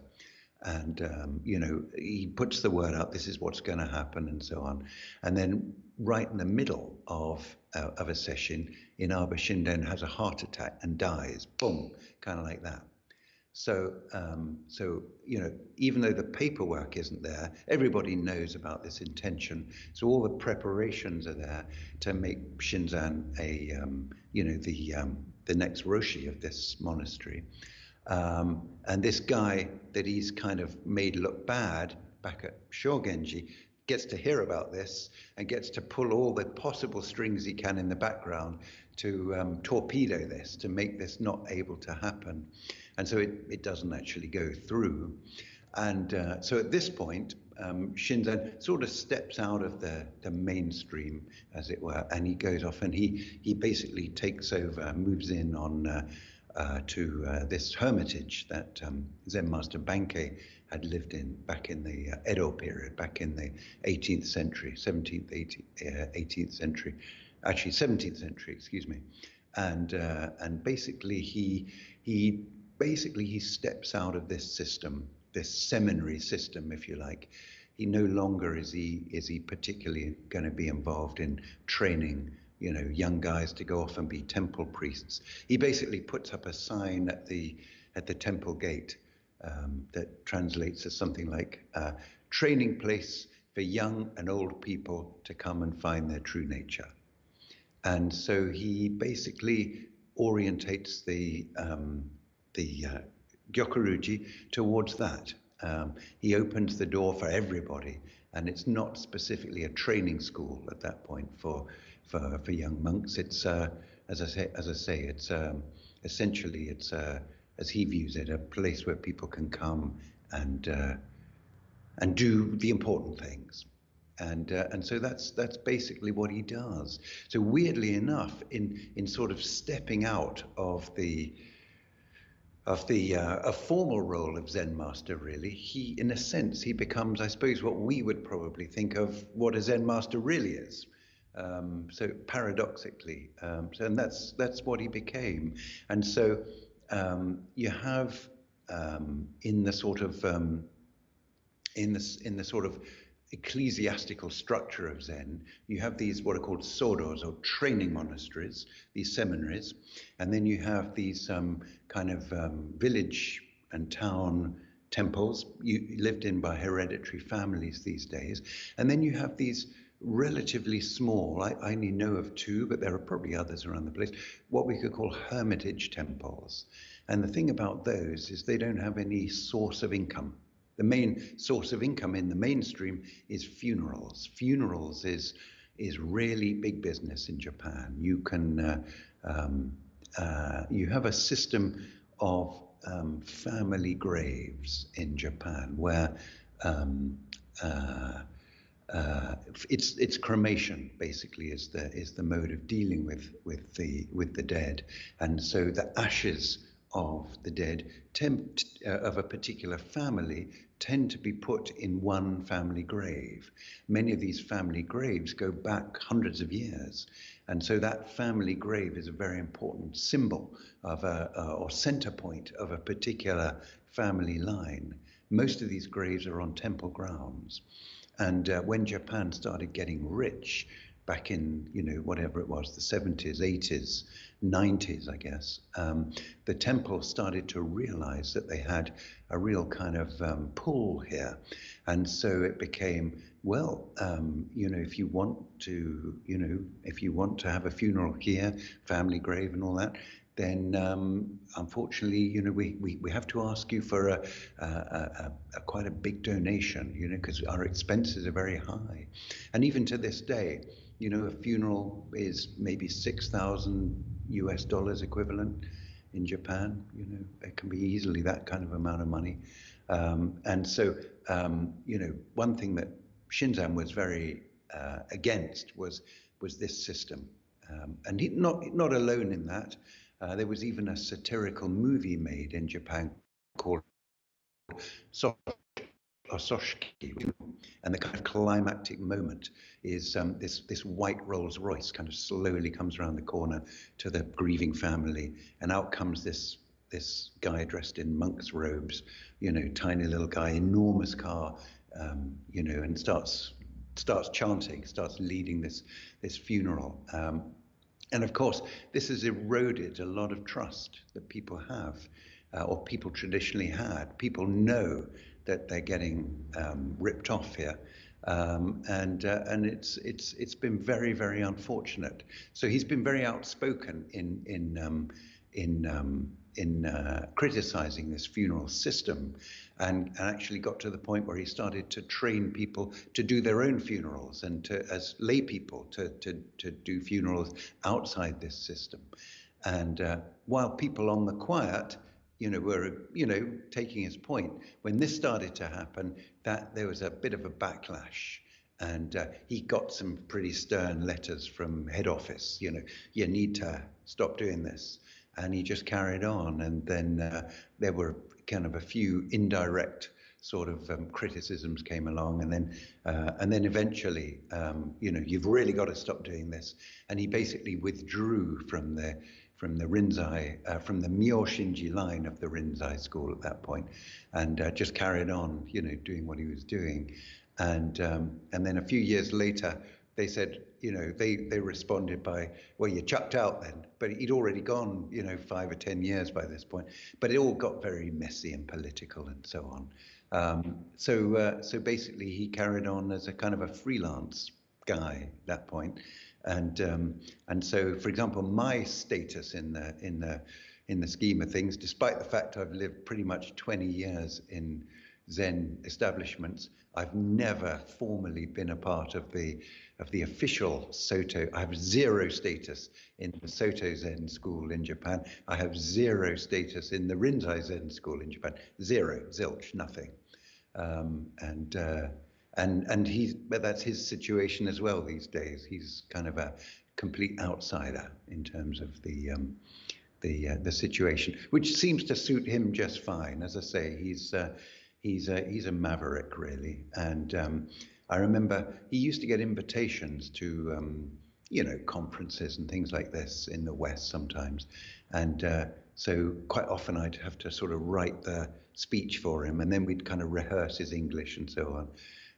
And, um, you know, he puts the word out, this is what's going to happen, and so on. And then, right in the middle of, uh, of a session, Inaba Shinden has a heart attack and dies. Boom, kind of like that. So, um, so you know, even though the paperwork isn't there, everybody knows about this intention. So all the preparations are there to make Shinzan a, um, you know, the um, the next roshi of this monastery. Um, and this guy that he's kind of made look bad back at Shogenji gets to hear about this and gets to pull all the possible strings he can in the background to um, torpedo this, to make this not able to happen. And so it, it doesn't actually go through. And uh, so at this point, um, Shinzan sort of steps out of the, the mainstream, as it were, and he goes off and he, he basically takes over, moves in on uh, uh, to uh, this hermitage that um, Zen Master Bankei had lived in back in the uh, Edo period, back in the 18th century, 17th, 18th, 18th century, actually 17th century, excuse me. And, uh, and basically he, he basically he steps out of this system, this seminary system, if you like. He no longer is he is he particularly going to be involved in training, you know, young guys to go off and be temple priests. He basically puts up a sign at the at the temple gate um, that translates as something like uh, training place for young and old people to come and find their true nature. And so he basically orientates the um, the uh, Gyokuryuji towards that. Um, he opens the door for everybody, and it's not specifically a training school at that point for for, for young monks. It's uh, as I say, as I say, it's um, essentially it's uh, as he views it, a place where people can come and uh, and do the important things. And, uh, and so that's that's basically what he does. So weirdly enough, in in sort of stepping out of the of the uh, a formal role of Zen master, really, he, in a sense, he becomes, I suppose, what we would probably think of what a Zen master really is. Um, so paradoxically, um, so, and that's that's what he became. And so um, you have um, in the sort of um, in this in the sort of ecclesiastical structure of Zen, you have these what are called sodos or training monasteries, these seminaries, and then you have these um, kind of village and town temples. You, lived in by hereditary families these days, and then you have these relatively small, I, I only know of two, but there are probably others around the place, what we could call hermitage temples. And the thing about those is they don't have any source of income. The main source of income in the mainstream is funerals. Funerals is is really big business in Japan. You can uh, um, uh, you have a system of um, family graves in Japan where um, uh, uh, it's it's cremation basically is the is the mode of dealing with with the with the dead, and so the ashes of the dead tempt, uh, of a particular family tend to be put in one family grave. Many of these family graves go back hundreds of years, and so that family grave is a very important symbol of a uh, or center point of a particular family line. Most of these graves are on temple grounds. And uh, when Japan started getting rich back in, you know, whatever it was, the 70s, 80s, 90s, I guess, um, the temple started to realize that they had a real kind of um, pull here. And so it became, well, um, you know, if you want to, you know, if you want to have a funeral here, family grave and all that, then um, unfortunately, you know, we, we, we have to ask you for a, a, a, a quite a big donation, you know, because our expenses are very high. And even to this day, you know, a funeral is maybe 6,000 US dollars equivalent in Japan. You know, it can be easily that kind of amount of money. Um, and so, um, you know, one thing that Shinzan was very uh, against was was this system. Um, and he, not not alone in that. Uh, there was even a satirical movie made in Japan called Ososhiki, and the kind of climactic moment is um, this this white Rolls Royce kind of slowly comes around the corner to the grieving family, and out comes this this guy dressed in monk's robes, you know, tiny little guy, enormous car, um, you know, and starts starts chanting, starts leading this this funeral. Um, and of course, this has eroded a lot of trust that people have, uh, or people traditionally had. People know that they're getting um, ripped off here. Um, and uh, and it's it's it's been very very unfortunate. So he's been very outspoken in in um, in um, in uh, criticizing this funeral system, and, and, actually got to the point where he started to train people to do their own funerals and to, as lay people to, to, to do funerals outside this system. And uh, while people on the quiet, you know, were you know taking his point, when this started to happen, that there was a bit of a backlash and uh, he got some pretty stern letters from head office. You know, you need to stop doing this and he just carried on. And then uh, there were kind of a few indirect sort of um, criticisms came along, and then uh, and then eventually, um, you know, you've really got to stop doing this. And he basically withdrew from the from the Rinzai, uh, from the Myoshinji line of the Rinzai school at that point, and uh, just carried on, you know, doing what he was doing. And um, and then a few years later, they said, you know, they, they responded by, well, you chucked out then. But he'd already gone, you know, five or 10 years by this point. But it all got very messy and political and so on. Um, so, uh, so basically, he carried on as a kind of a freelance guy at that point. And, um, and so, for example, my status in the, in, the, in the scheme of things, despite the fact I've lived pretty much 20 years in Zen establishments. I've never formally been a part of the of the official Soto. I have zero status in the Soto Zen school in Japan. I have zero status in the Rinzai Zen school in Japan. Zero, zilch, nothing. Um, and uh, and and he's but that's his situation as well these days. He's kind of a complete outsider in terms of the um, the uh, the situation, which seems to suit him just fine. As I say, he's uh, he's a, he's a maverick really, and um, I remember he used to get invitations to um, you know conferences and things like this in the West sometimes, and uh, so quite often I'd have to sort of write the speech for him, and then we'd kind of rehearse his English and so on.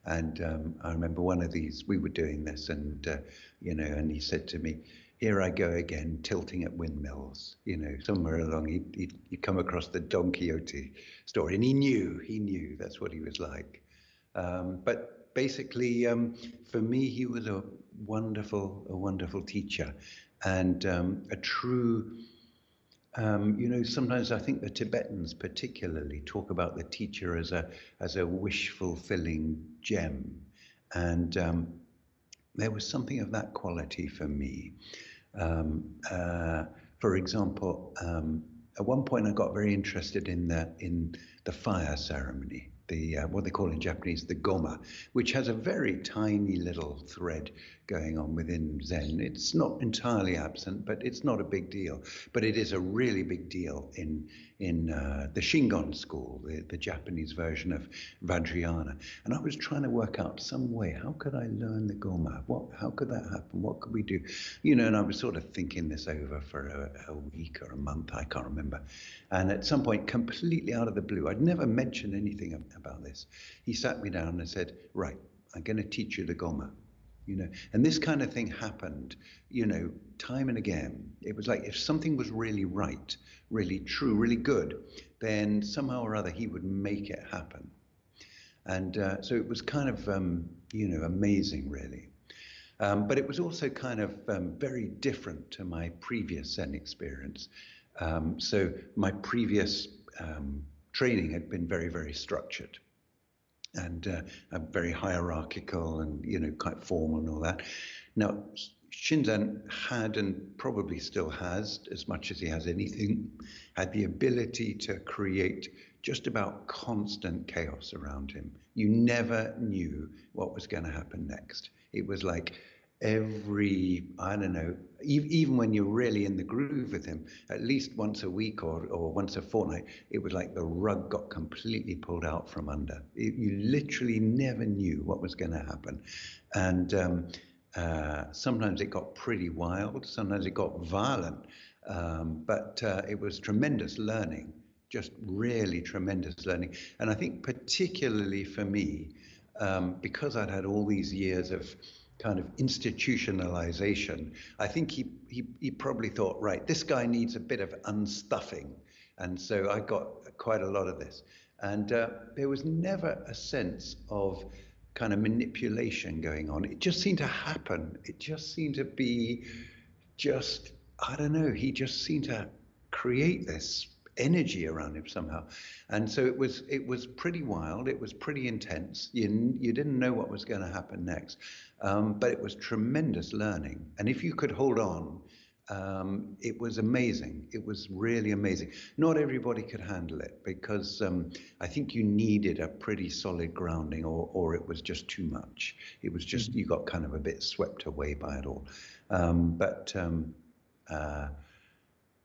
And um, I remember one of these, we were doing this, and uh, you know, and he said to me, "Here I go again, tilting at windmills." You know, somewhere along, he'd, he'd, he'd come across the Don Quixote story, and he knew, he knew that's what he was like. Um, but basically, um, for me, he was a wonderful, a wonderful teacher, and um, a true um, you know, sometimes I think the Tibetans particularly talk about the teacher as a as a wish fulfilling gem, and um, there was something of that quality for me. Um, uh, for example, um, at one point I got very interested in the in the fire ceremony, the uh, what they call in Japanese the goma, which has a very tiny little thread going on within Zen. It's not entirely absent, but it's not a big deal. But it is a really big deal in in uh, the Shingon school, the, the Japanese version of Vajrayana. And I was trying to work out some way, how could I learn the Goma? What, how could that happen? What could we do? You know, and I was sort of thinking this over for a, a week or a month, I can't remember. And at some point, completely out of the blue, I'd never mentioned anything about this. He sat me down and said, right, I'm going to teach you the Goma you know. And this kind of thing happened you know time and again. It was like if something was really right really true really good then somehow or other he would make it happen. And uh, so it was kind of um, you know amazing really. Um, but it was also kind of um, very different to my previous Zen experience. Um, so my previous um, training had been very very structured and uh, very hierarchical and you know quite formal and all that. Now Shinzan had and probably still has, as much as he has anything, had the ability to create just about constant chaos around him. You never knew what was going to happen next. It was like every I don't know, even when you're really in the groove with him, at least once a week or, or once a fortnight, it was like the rug got completely pulled out from under. It, you literally never knew what was going to happen, and um, uh, sometimes it got pretty wild, sometimes it got violent, um, but uh, it was tremendous learning, just really tremendous learning, and I think particularly for me, um, because I'd had all these years of kind of institutionalization, I think he, he, he probably thought, right, this guy needs a bit of unstuffing. And so I got quite a lot of this. And uh, there was never a sense of kind of manipulation going on. It just seemed to happen. It just seemed to be just, I don't know, he just seemed to create this energy around him somehow. And so it was it was pretty wild. It was pretty intense. You you didn't know what was going to happen next, um, but it was tremendous learning. And if you could hold on, um, it was amazing. It was really amazing. Not everybody could handle it because um, I think you needed a pretty solid grounding, or or it was just too much. It was just mm-hmm. you got kind of a bit swept away by it all. Um, but um, uh,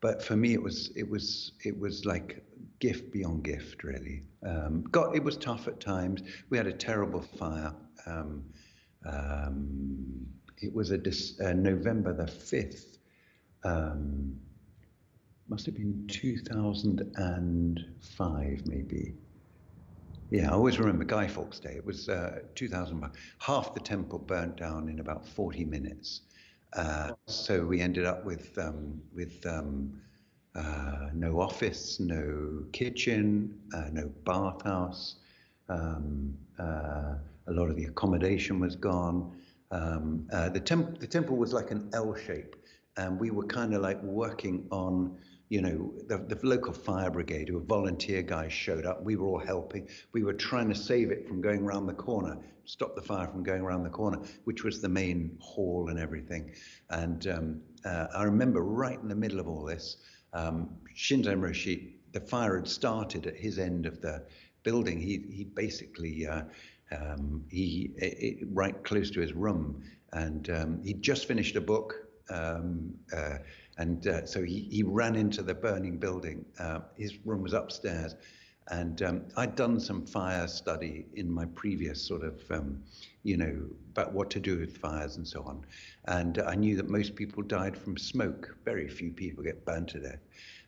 but for me it was it was it was like gift beyond gift really um, got it was tough at times we had a terrible fire um, it was a uh, November the 5th um, must have been 2005 maybe yeah, I always remember Guy Fawkes Day. It was uh, 2005. Half the temple burnt down in about 40 minutes. Uh, so we ended up with um, with um, uh, no office, no kitchen, uh, no bathhouse. Um, uh, a lot of the accommodation was gone. Um, uh, the, temp- the temple was like an L shape, and we were kind of like working on you know, the, the local fire brigade, who were volunteer guys, showed up. We were all helping. We were trying to save it from going around the corner, stop the fire from going around the corner, which was the main hall and everything. And um, uh, I remember right in the middle of all this, um, Shinzan Roshi, the fire had started at his end of the building. He he basically uh, um, he it, it, right close to his room, and um, he'd just finished a book. Um, uh, and uh, so he, he ran into the burning building. Uh, his room was upstairs. And um, I'd done some fire study in my previous sort of, um, you know, about what to do with fires and so on. And I knew that most people died from smoke. Very few people get burned to death.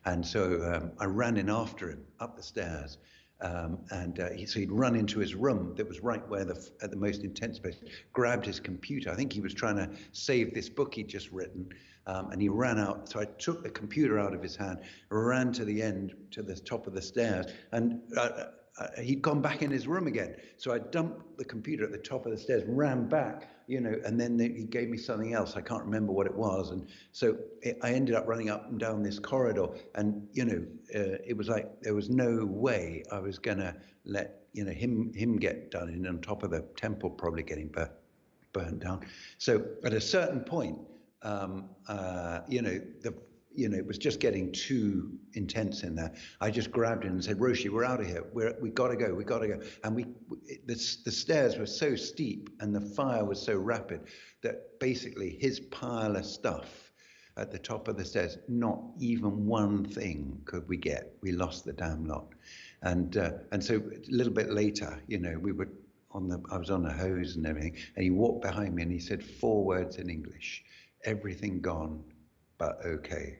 And so um, I ran in after him up the stairs. Um, and uh, he, so he'd run into his room that was right where the at the most intense place, grabbed his computer. I think he was trying to save this book he'd just written, um, and he ran out. So I took the computer out of his hand, ran to the end, to the top of the stairs, and uh, uh, he'd gone back in his room again. So I dumped the computer at the top of the stairs, ran back, you know, and then he gave me something else. I can't remember what it was. And so it, I ended up running up and down this corridor. And, you know, uh, it was like there was no way I was going to let, you know, him him get done in on top of the temple probably getting burnt, burnt down. So at a certain point, um, uh, you know, the you know, it was just getting too intense in there. I just grabbed him and said, Roshi, we're out of here. We're, we got to go. We've got to go. And we, the, the stairs were so steep and the fire was so rapid that basically his pile of stuff at the top of the stairs, not even one thing could we get. We lost the damn lot. And, uh, and so a little bit later, you know, we were on the, I was on the hose and everything. And he walked behind me and he said four words in English everything gone, but okay.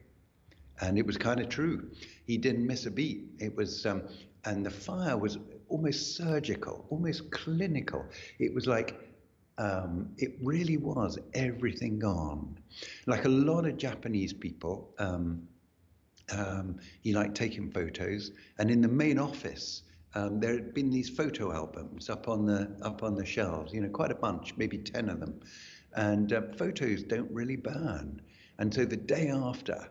And it was kind of true. He didn't miss a beat. It was, um, and the fire was almost surgical, almost clinical. It was like, um, it really was everything gone. Like a lot of Japanese people, um, um, he liked taking photos, and in the main office, um, there had been these photo albums up on the up on the shelves. You know, quite a bunch, maybe ten of them, and uh, photos don't really burn. And so the day after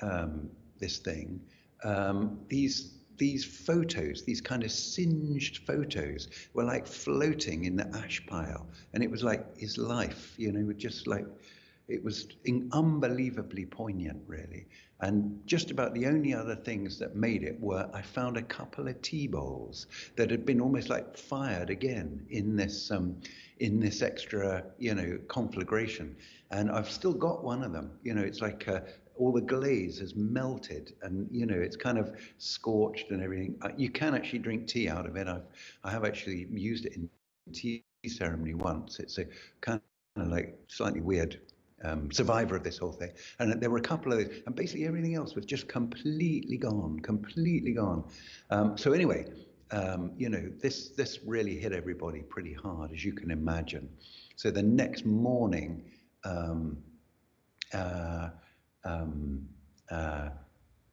um, this thing, um, these these photos, these kind of singed photos, were like floating in the ash pile, and it was like his life, you know, just like it was unbelievably poignant, really. And just about the only other things that made it were I found a couple of tea bowls that had been almost like fired again in this um, in this extra, you know, conflagration. And I've still got one of them. You know, it's like uh, all the glaze has melted, and you know, it's kind of scorched and everything. Uh, you can actually drink tea out of it. I've I have actually used it in tea ceremony once. It's a kind of like slightly weird um, survivor of this whole thing. And there were a couple of those, and basically everything else was just completely gone, completely gone. Um, so anyway, um, you know, this this really hit everybody pretty hard, as you can imagine. So the next morning, um, uh, um, uh,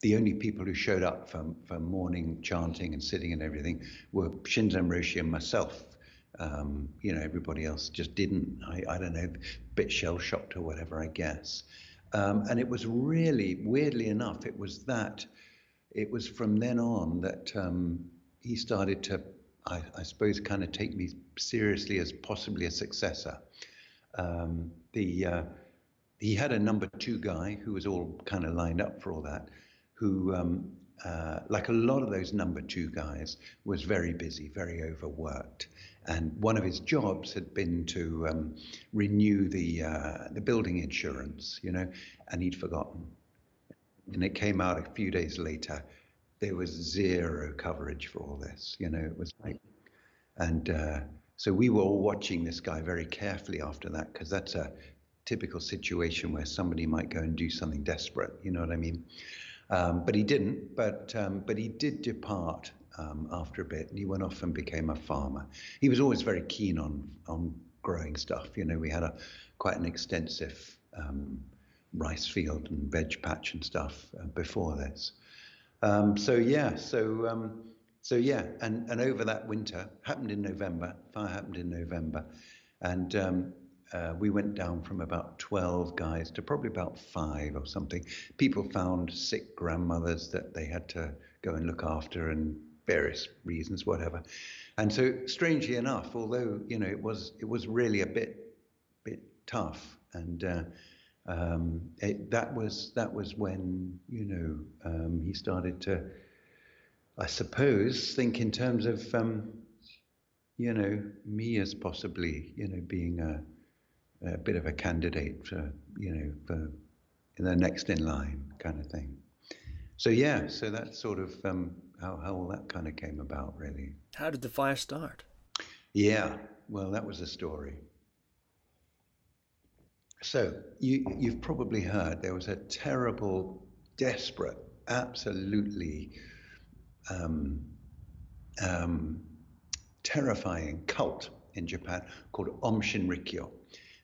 the only people who showed up for, for morning chanting and sitting and everything were Shinzan Roshi and myself. Um, you know, everybody else just didn't. I, I don't know, bit shell shocked or whatever, I guess. Um, and it was really, weirdly enough, it was that, it was from then on that um, he started to, I, I, suppose, kind of take me seriously as possibly a successor. Um, the uh, he had a number two guy who was all kind of lined up for all that, who, um, uh, like a lot of those number two guys, was very busy, very overworked, and one of his jobs had been to um, renew the uh, the building insurance, you know, and he'd forgotten. And it came out a few days later there was zero coverage for all this. You know, it was like, and uh, so we were all watching this guy very carefully after that because that's a typical situation where somebody might go and do something desperate. You know what I mean? Um, but he didn't. But um, but he did depart um, after a bit, and he went off and became a farmer. He was always very keen on on growing stuff. You know, we had a quite an extensive um, rice field and veg patch and stuff uh, before this. Um, so yeah, so um, so yeah, and and over that winter happened in November. Fire happened in November, and um, uh, we went down from about 12 guys to probably about five or something. People found sick grandmothers that they had to go and look after and various reasons, whatever. And so, strangely enough, although you know it was it was really a bit bit tough, and uh, um, it, that was that was when you know um, he started to, I suppose, think in terms of um, you know me as possibly you know being a a bit of a candidate for, you know, for the next in line kind of thing. So yeah, so that's sort of um, how, how all that kind of came about, really. How did the fire start? Yeah, well, that was a story. So you, you've probably heard there was a terrible, desperate, absolutely um, um, terrifying cult in Japan called Aum Shinrikyo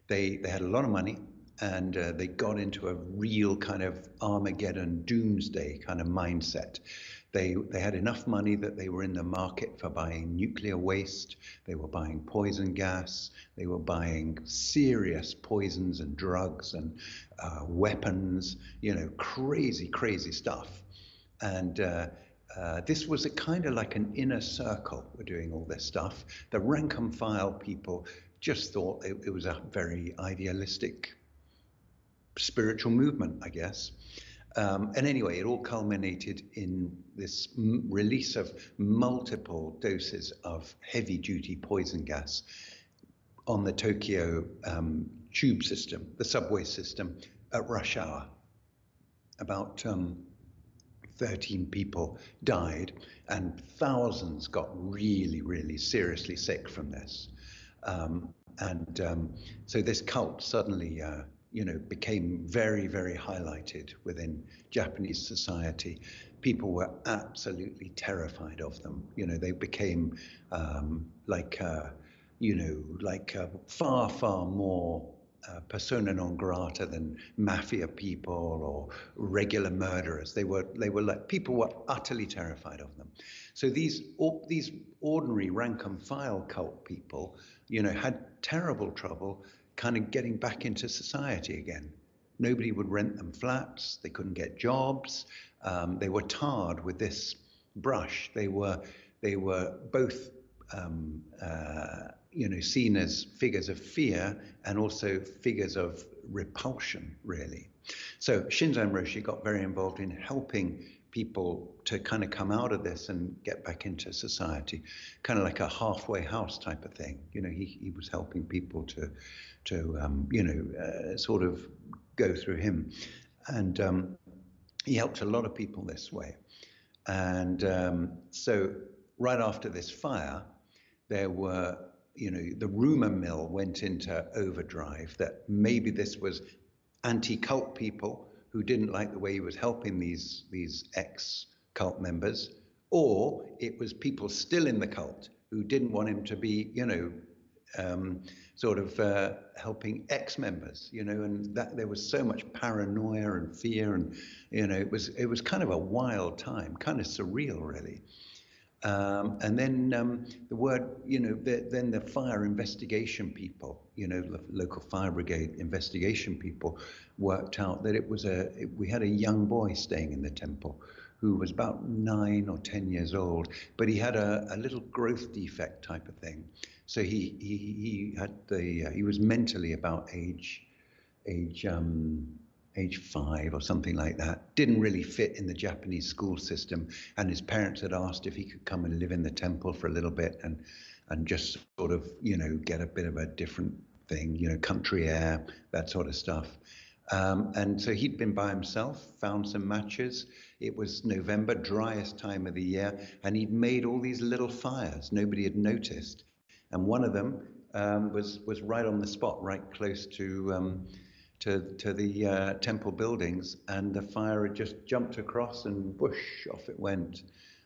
they they had a lot of money and uh, they got into a real kind of Armageddon doomsday kind of mindset. They, they had enough money that they were in the market for buying nuclear waste, they were buying poison gas, they were buying serious poisons and drugs and uh, weapons, you know, crazy, crazy stuff. And uh, uh, this was kind of like an inner circle. We're doing all this stuff. The rank and file people just thought it, it was a very idealistic spiritual movement, I guess. Um, and anyway, it all culminated in this m- release of multiple doses of heavy duty poison gas on the Tokyo um, tube system, the subway system, at rush hour. About um, 13 people died, and thousands got really, really seriously sick from this. Um, and um, so this cult suddenly, uh, you know, became very, very highlighted within Japanese society. People were absolutely terrified of them. You know, they became um, like, uh, you know, like uh, far, far more uh, persona non grata than mafia people or regular murderers. They were they were like people were utterly terrified of them. So these these ordinary rank and file cult people you know, had terrible trouble kind of getting back into society again. Nobody would rent them flats. They couldn't get jobs. Um, they were tarred with this brush. They were they were both um, uh, you know seen as figures of fear and also figures of repulsion, really. So Shinzan Roshi got very involved in helping people to kind of come out of this and get back into society, kind of like a halfway house type of thing. You know, he, he was helping people to, to um, you know, uh, sort of go through him. And um, he helped a lot of people this way. And um, so right after this fire, there were, you know, the rumor mill went into overdrive that maybe this was anti cult people who didn't like the way he was helping these these ex cult members, or it was people still in the cult who didn't want him to be, you know, um, sort of uh, helping ex-members, you know, and that there was so much paranoia and fear, and you know, it was it was kind of a wild time, kind of surreal, really. Um, and then um, the word, you know, the, then the fire investigation people, you know, local fire brigade investigation people worked out that it was a, it, we had a young boy staying in the temple who was about nine or 10 years old, but he had a, a little growth defect type of thing. So he, he, he had the, uh, he was mentally about age, age, um, age five or something like that, didn't really fit in the Japanese school system. And his parents had asked if he could come and live in the temple for a little bit and, and just sort of, you know, get a bit of a different thing, you know, country air, that sort of stuff. Um, and so he'd been by himself, found some matches. It was November, driest time of the year, and he'd made all these little fires. Nobody had noticed. And one of them um, was was right on the spot, right close to um, to, to the uh, temple buildings, and the fire had just jumped across and whoosh, off it went,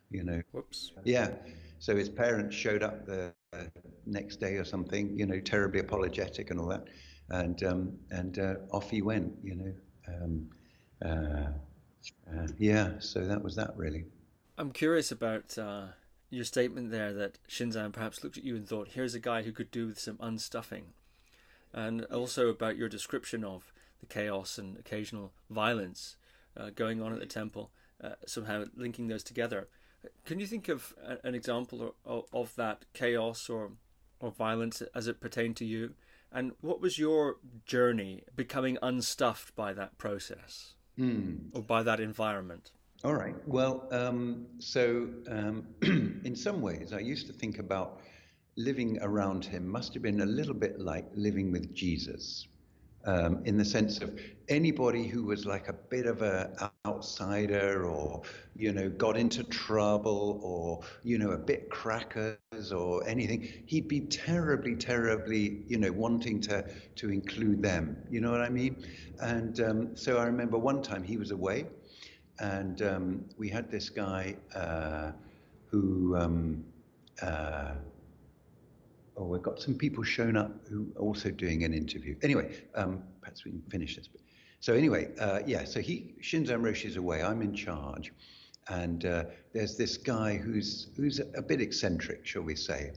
you know. Whoops. Yeah. So his parents showed up the uh, next day or something, you know, terribly apologetic and all that, and um, and uh, off he went, you know. Um, uh, uh, yeah, so that was that really. I'm curious about uh, your statement there that Shinzan perhaps looked at you and thought, "Here's a guy who could do with some unstuffing." and also about your description of the chaos and occasional violence uh, going on at the temple, uh, somehow linking those together. Can you think of a, an example of, of, that chaos or or violence as it pertained to you? And what was your journey becoming unstuffed by that process mm. or by that environment? All right. Well, um, so um, in some ways, I used to think about living around him must have been a little bit like living with Jesus. Um, in the sense of anybody who was like a bit of an outsider or, you know, got into trouble or, you know, a bit crackers or anything, he'd be terribly, terribly, you know, wanting to, to include them. You know what I mean? And um, so I remember one time he was away and um, we had this guy uh, who, um, uh, oh, we've got some people shown up who are also doing an interview. Anyway, um, perhaps we can finish this. So anyway, uh, yeah, so he Shinzan Roshi is away. I'm in charge, and uh, there's this guy who's who's a bit eccentric, shall we say?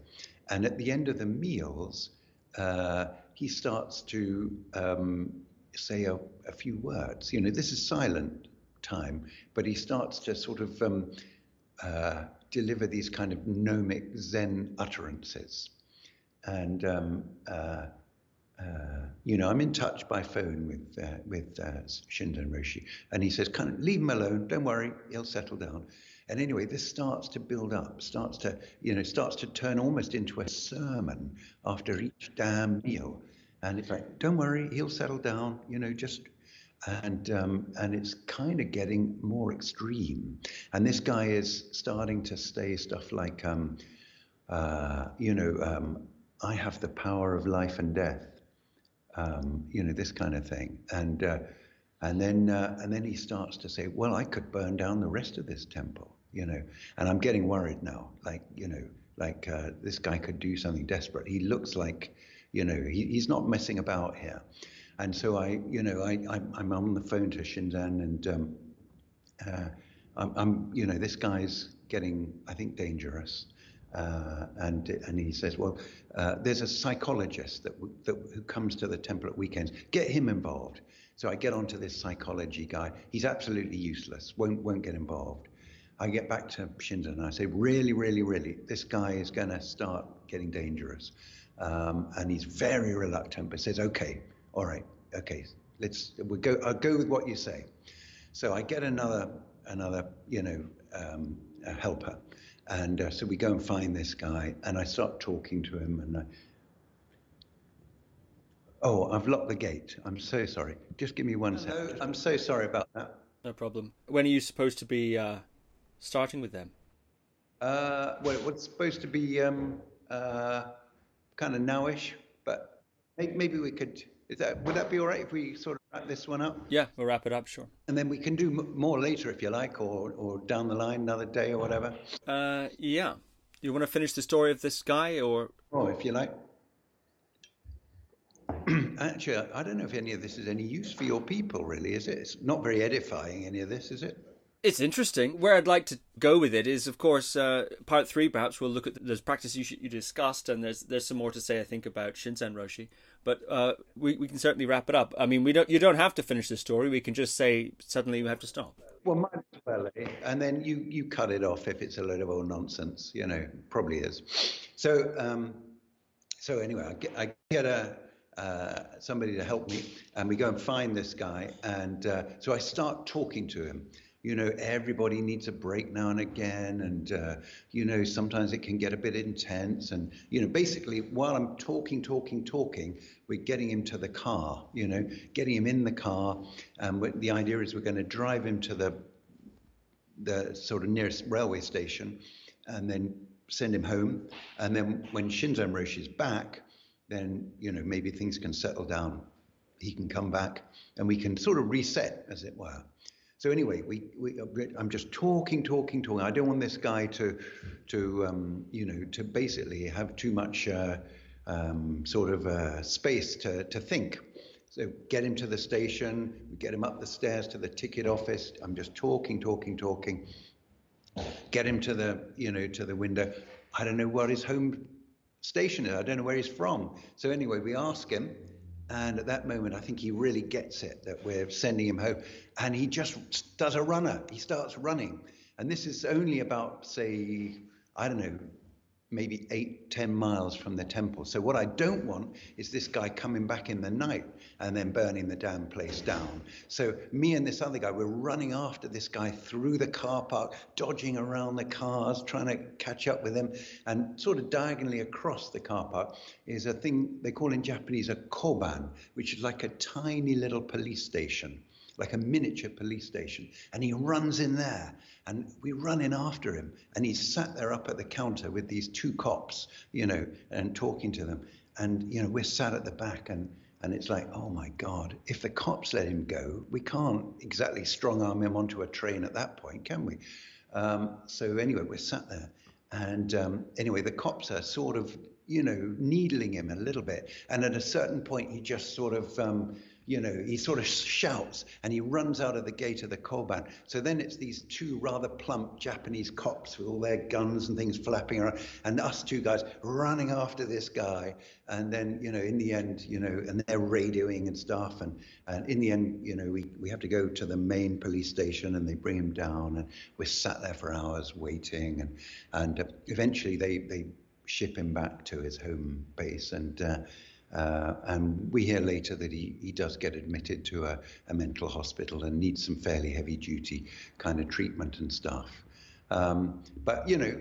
And at the end of the meals, uh, he starts to um, say a, a, few words. You know, this is silent time, but he starts to sort of um, uh, deliver these kind of gnomic Zen utterances. And um, uh, uh, you know, I'm in touch by phone with uh, with uh, Shinzan Roshi, and he says, "Kind of leave him alone. Don't worry, he'll settle down." And anyway, this starts to build up, starts to you know, starts to turn almost into a sermon after each damn meal. And it's like, "Don't worry, he'll settle down. You know, just." And um, and it's kind of getting more extreme. And this guy is starting to say stuff like, um, uh, you know, um, I have the power of life and death. Um, you know, this kind of thing. And uh, and then uh, and then he starts to say, well, I could burn down the rest of this temple. You know, and I'm getting worried now. Like you know, like uh, this guy could do something desperate. He looks like, you know, he, he's not messing about here. And so I, you know, I, I'm, I'm on the phone to Shinzan and um, uh, I'm, I'm, you know, this guy's getting, I think, dangerous. Uh, and and he says, well, uh, there's a psychologist that, that who comes to the temple at weekends. Get him involved. So I get onto this psychology guy. He's absolutely useless. Won't won't get involved. I get back to Shinzan and I say, really, really, really, this guy is going to start getting dangerous. Um, and he's very reluctant, but says, okay, all right, okay, let's we go. I'll go with what you say. So I get another another you know um, helper and uh, so we go and find this guy, and I start talking to him, and I, oh, I've locked the gate. I'm so sorry. Just give me one Hello. second. I'm so sorry about that. No problem. When are you supposed to be uh, starting with them? Uh, well, it's supposed to be um, uh, kind of nowish, but maybe we could is that would that be all right if we sort of wrap this one up? Yeah, we'll wrap it up, sure. And then we can do m- more later if you like, or or down the line another day or whatever. Uh, yeah. You want to finish the story of this guy, or? Oh, if you like. Actually, I don't know if any of this is any use for your people, really, is it? It's not very edifying, any of this, is it? It's interesting. Where I'd like to go with it is, of course, uh, part three. Perhaps we'll look at those practices you, you discussed, and there's there's some more to say, I think, about Shinzan Roshi. But uh, we we can certainly wrap it up. I mean, we don't you don't have to finish the story. We can just say suddenly we have to stop. Well, might as well, eh? and then you you cut it off if it's a load of old nonsense. You know, probably is. So um, so anyway, I get I get a. Uh, somebody to help me, and we go and find this guy. And uh, so I start talking to him, you know, everybody needs a break now and again. And, uh, you know, sometimes it can get a bit intense. And, you know, basically, while I'm talking, talking, talking, we're getting him to the car, you know, getting him in the car. And the idea is we're going to drive him to the, the sort of nearest railway station and then send him home. And then when Shinzan Roshi is back, then, you know, maybe things can settle down. He can come back and we can sort of reset, as it were. So anyway, we, we, I'm just talking, talking, talking. I don't want this guy to, to um, you know, to basically have too much uh, um, sort of uh, space to, to think. So get him to the station, get him up the stairs to the ticket office. I'm just talking, talking, talking. Get him to the, you know, to the window. I don't know what his home station is. I don't know where he's from. So anyway, we ask him, And at that moment, I think he really gets it that we're sending him home. And he just does a runner. He starts running. And this is only about, say, I don't know, maybe eight, ten miles from the temple. So what I don't want is this guy coming back in the night and then burning the damn place down. So me and this other guy, we're running after this guy through the car park, dodging around the cars, trying to catch up with him. And sort of diagonally across the car park is a thing they call in Japanese a koban, which is like a tiny little police station like a miniature police station. And he runs in there and we run in after him. And he's sat there up at the counter with these two cops, you know, and talking to them. And, you know, we're sat at the back and, and it's like, oh my God, if the cops let him go, we can't exactly strong arm him onto a train at that point, can we? Um, so anyway, we're sat there. And um, anyway, the cops are sort of, you know, needling him a little bit. And at a certain point, he just sort of, um, you know, he sort of shouts and he runs out of the gate of the Koban. So then it's these two rather plump Japanese cops with all their guns and things flapping around, and us two guys running after this guy. And then, you know, in the end, you know, and they're radioing and stuff. And, and in the end, you know, we, we have to go to the main police station and they bring him down. And we're sat there for hours waiting. And, and uh, eventually they, they ship him back to his home base. And, uh, uh, and we hear later that he, he does get admitted to a, a mental hospital and needs some fairly heavy duty kind of treatment and stuff. Um, but, you know,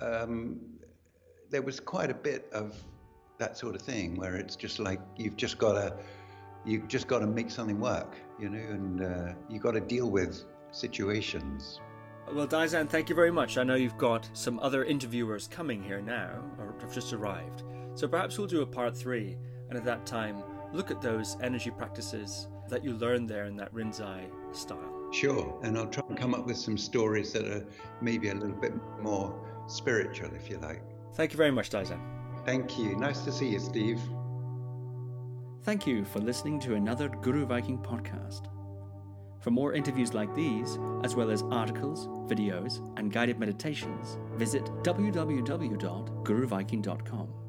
um, there was quite a bit of that sort of thing where it's just like you've just got to you've just got to make something work, you know, and uh, you've got to deal with situations. Well, Daizan, thank you very much. I know you've got some other interviewers coming here now, or have just arrived. So perhaps we'll do a part three, and at that time, look at those energy practices that you learned there in that Rinzai style. Sure, and I'll try and come up with some stories that are maybe a little bit more spiritual, if you like. Thank you very much, Daizan. Thank you. Nice to see you, Steve. Thank you for listening to another Guru Viking podcast. For more interviews like these, as well as articles, videos, and guided meditations, visit www.guruviking.com.